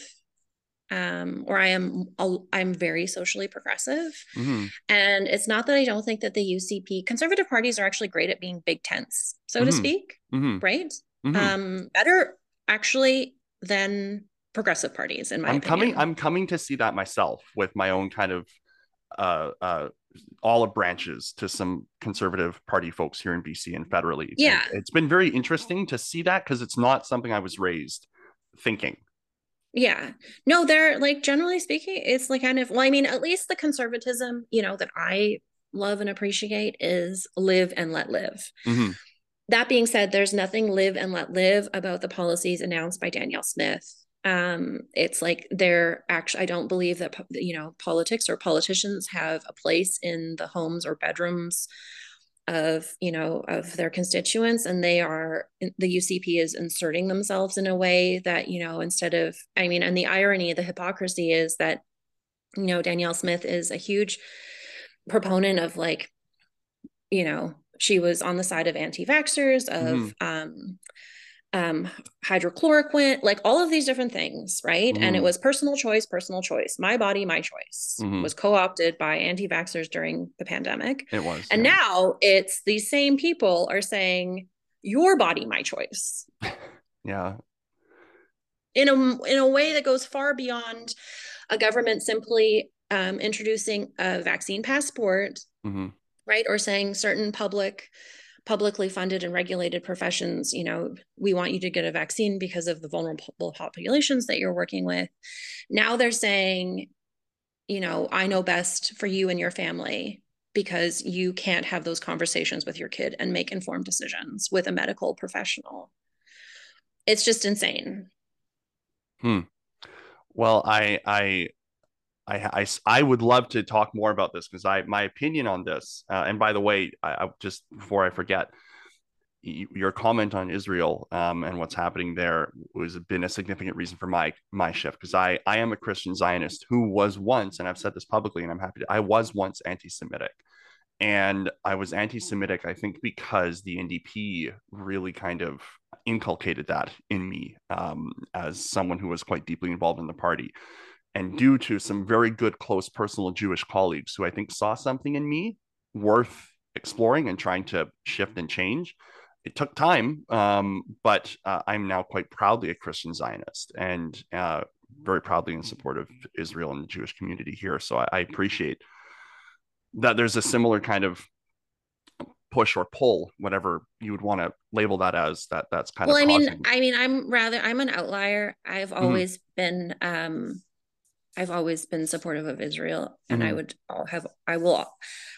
Um, or I am I'm very socially progressive, mm-hmm. and it's not that I don't think that the UCP conservative parties are actually great at being big tents, so mm-hmm. to speak, mm-hmm. right? Mm-hmm. Um, better actually than progressive parties in my I'm opinion. coming I'm coming to see that myself with my own kind of uh uh olive branches to some conservative party folks here in BC and federally. Yeah. And it's been very interesting to see that because it's not something I was raised thinking. Yeah. No, they're like generally speaking, it's like kind of well, I mean, at least the conservatism, you know, that I love and appreciate is live and let live. Mm-hmm. That being said, there's nothing live and let live about the policies announced by Danielle Smith um, it's like they're actually i don't believe that you know politics or politicians have a place in the homes or bedrooms of you know of their constituents and they are the ucp is inserting themselves in a way that you know instead of i mean and the irony the hypocrisy is that you know danielle smith is a huge proponent of like you know she was on the side of anti-vaxxers of mm. um um, hydrochloroquine, like all of these different things, right? Mm. And it mm-hmm. was personal choice, personal choice. My body, my choice mm-hmm. was co opted by anti vaxxers during the pandemic. It was. And yeah. now it's these same people are saying, your body, my choice. yeah. In a, in a way that goes far beyond a government simply um, introducing a vaccine passport, mm-hmm. right? Or saying certain public publicly funded and regulated professions, you know, we want you to get a vaccine because of the vulnerable populations that you're working with. Now they're saying, you know, I know best for you and your family because you can't have those conversations with your kid and make informed decisions with a medical professional. It's just insane. Hmm. Well, I I I, I, I would love to talk more about this because I my opinion on this. Uh, and by the way, I, I, just before I forget, your comment on Israel um, and what's happening there was been a significant reason for my my shift because I I am a Christian Zionist who was once, and I've said this publicly, and I'm happy to. I was once anti-Semitic, and I was anti-Semitic, I think, because the NDP really kind of inculcated that in me um, as someone who was quite deeply involved in the party. And due to some very good, close personal Jewish colleagues who I think saw something in me worth exploring and trying to shift and change, it took time, um, but uh, I'm now quite proudly a Christian Zionist and uh, very proudly in support of Israel and the Jewish community here. So I, I appreciate that there's a similar kind of push or pull, whatever you would want to label that as. That that's kind well, of. Well, I mean, I mean, I'm rather I'm an outlier. I've mm-hmm. always mm-hmm. been um I've always been supportive of Israel, and mm-hmm. I would all have, I will,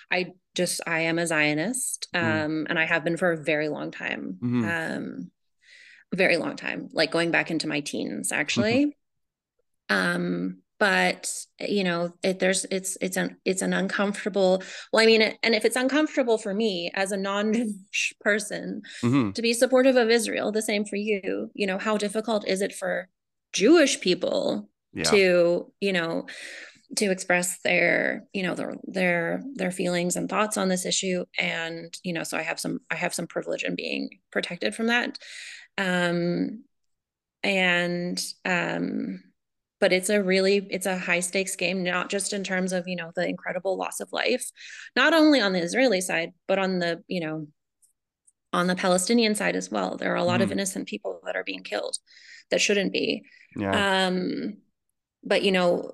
I just, I am a Zionist, mm-hmm. um, mm-hmm. and I have been for a very long time, mm-hmm. um, very long time, like going back into my teens, actually. Mm-hmm. Um, but you know, it, there's, it's, it's an, it's an uncomfortable. Well, I mean, and if it's uncomfortable for me as a non-Jewish person mm-hmm. to be supportive of Israel, the same for you. You know, how difficult is it for Jewish people yeah. to you know to express their you know their their their feelings and thoughts on this issue and you know so i have some i have some privilege in being protected from that um and um but it's a really it's a high stakes game not just in terms of you know the incredible loss of life not only on the israeli side but on the you know on the palestinian side as well there are a lot mm. of innocent people that are being killed that shouldn't be yeah. um but you know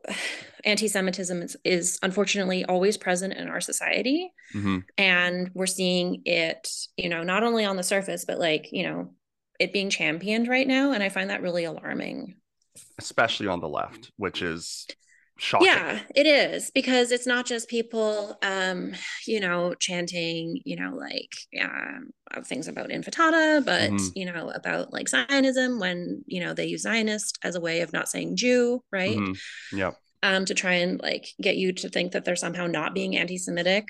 anti-semitism is, is, unfortunately always present in our society. Mm-hmm. and we're seeing it you know not only on the surface but like you know it being championed right now. And i find that really alarming. Especially on the left which is shocking. Yeah, it is because it's not just people, um, you know, chanting, you know, like uh, things about intifada, but mm-hmm. you know, about like Zionism when you know they use Zionist as a way of not saying Jew, right? Mm-hmm. Yeah. Um, to try and like get you to think that they're somehow not being anti-Semitic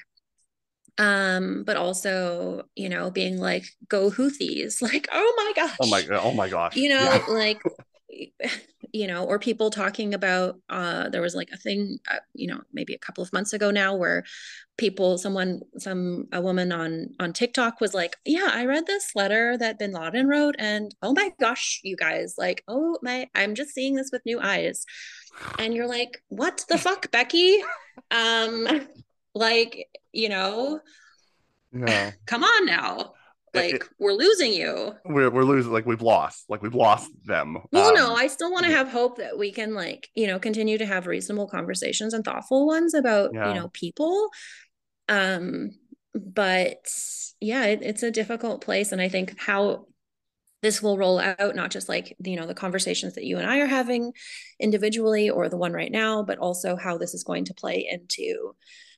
um but also you know being like go houthis like oh my gosh oh my oh my gosh you know yeah. like you know or people talking about uh there was like a thing uh, you know maybe a couple of months ago now where people someone some a woman on on TikTok was like yeah I read this letter that bin Laden wrote and oh my gosh you guys like oh my I'm just seeing this with new eyes. And you're like what the fuck Becky? Um like you know? Yeah. come on now like it, we're losing you. We're, we're losing like we've lost like we've lost them. Well um, no i still want to have hope that we can like you know continue to have reasonable conversations and thoughtful ones about yeah. you know people. Um but yeah it, it's a difficult place and i think how this will roll out not just like you know the conversations that you and i are having individually or the one right now but also how this is going to play into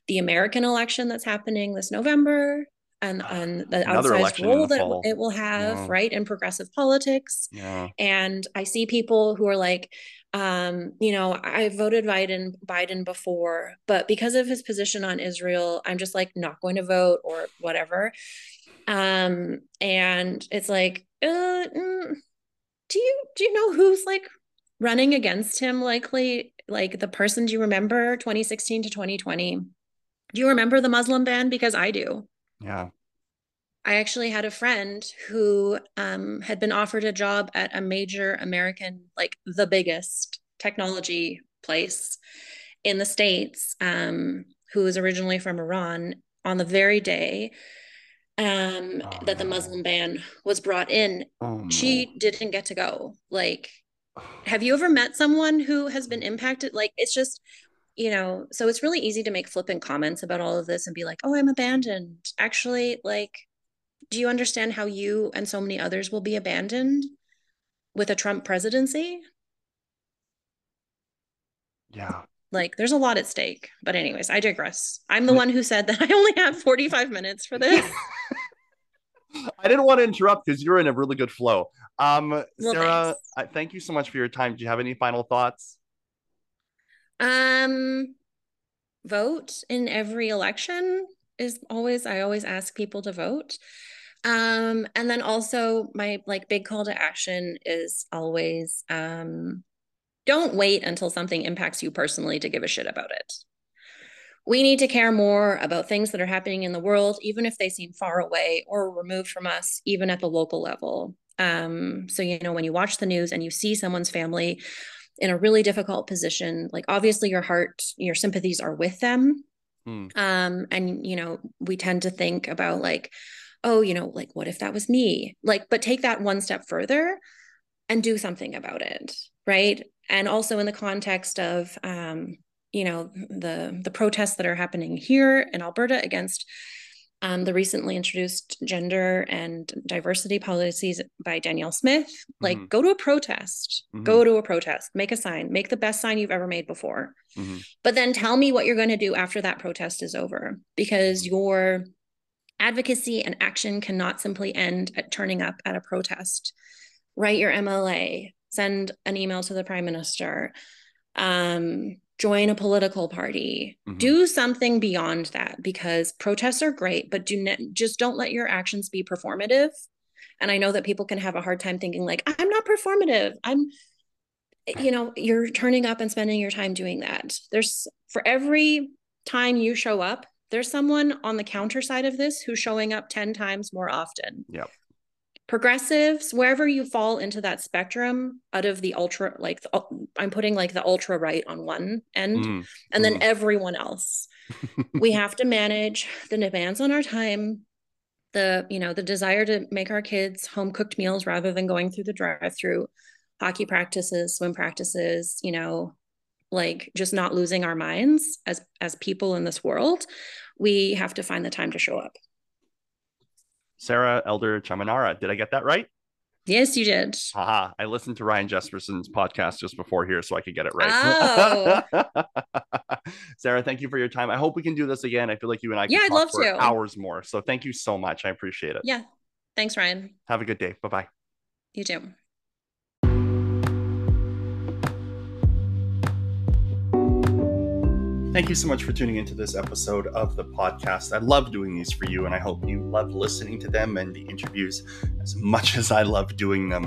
the american election that's happening this november and and the outsized role that fall. it will have yeah. right in progressive politics yeah. and i see people who are like um you know i voted biden biden before but because of his position on israel i'm just like not going to vote or whatever um and it's like uh, mm, do you do you know who's like running against him likely like the person do you remember 2016 to 2020 do you remember the muslim ban because i do yeah. I actually had a friend who um, had been offered a job at a major American, like the biggest technology place in the States, um, who was originally from Iran, on the very day um, oh, that the Muslim ban was brought in. Oh. She didn't get to go. Like, have you ever met someone who has been impacted? Like, it's just you know, so it's really easy to make flippant comments about all of this and be like, oh, I'm abandoned. Actually, like, do you understand how you and so many others will be abandoned with a Trump presidency? Yeah. Like, there's a lot at stake. But, anyways, I digress. I'm the one who said that I only have 45 minutes for this. I didn't want to interrupt because you're in a really good flow. Um, well, Sarah, thank you so much for your time. Do you have any final thoughts? Um, vote in every election is always I always ask people to vote. Um, and then also my like big call to action is always um, don't wait until something impacts you personally to give a shit about it. we need to care more about things that are happening in the world, even if they seem far away or removed from us, even at the local level. Um, so, you know, when you watch the news and you see someone's family in a really difficult position, like obviously your heart, your sympathies are with them. Mm. Um, and, you know, we tend to think about like, oh, you know, like what if that was me? Like, but take that one step further and do something about it. Right. And also in the context of, um, you know the the protests that are happening here in Alberta against um, the recently introduced gender and diversity policies by Danielle Smith. Like, mm-hmm. go to a protest, mm-hmm. go to a protest, make a sign, make the best sign you've ever made before. Mm-hmm. But then tell me what you're going to do after that protest is over, because mm-hmm. your advocacy and action cannot simply end at turning up at a protest. Write your MLA, send an email to the prime minister. Um, join a political party. Mm-hmm. do something beyond that because protests are great but do not just don't let your actions be performative. And i know that people can have a hard time thinking like i'm not performative. I'm you know you're turning up and spending your time doing that. There's for every time you show up there's someone on the counter side of this who's showing up 10 times more often. Yep progressives wherever you fall into that spectrum out of the ultra like the, i'm putting like the ultra right on one end mm. and then mm. everyone else we have to manage the demands on our time the you know the desire to make our kids home cooked meals rather than going through the drive through hockey practices swim practices you know like just not losing our minds as as people in this world we have to find the time to show up Sarah Elder Chamanara. Did I get that right? Yes, you did. Haha. I listened to Ryan Jespersen's podcast just before here so I could get it right. Oh. Sarah, thank you for your time. I hope we can do this again. I feel like you and I yeah, I'd love to. hours more. So thank you so much. I appreciate it. Yeah. Thanks, Ryan. Have a good day. Bye bye. You too. Thank you so much for tuning into this episode of the podcast. I love doing these for you, and I hope you love listening to them and the interviews as much as I love doing them.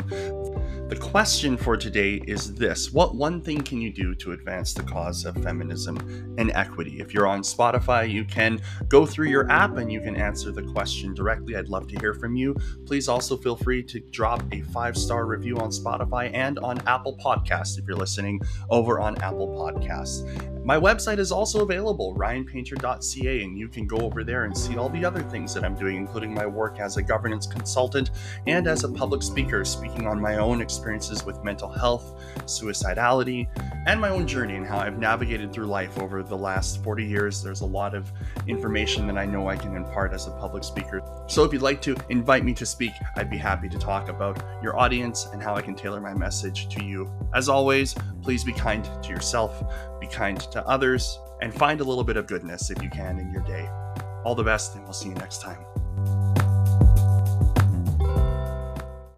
The question for today is this What one thing can you do to advance the cause of feminism and equity? If you're on Spotify, you can go through your app and you can answer the question directly. I'd love to hear from you. Please also feel free to drop a five star review on Spotify and on Apple Podcasts if you're listening over on Apple Podcasts. My website is available, ryanpainter.ca, and you can go over there and see all the other things that I'm doing, including my work as a governance consultant and as a public speaker, speaking on my own experiences with mental health, suicidality, and my own journey and how I've navigated through life over the last 40 years. There's a lot of information that I know I can impart as a public speaker. So if you'd like to invite me to speak, I'd be happy to talk about your audience and how I can tailor my message to you. As always, please be kind to yourself, be kind to others, and find a little bit of goodness if you can in your day. All the best, and we'll see you next time.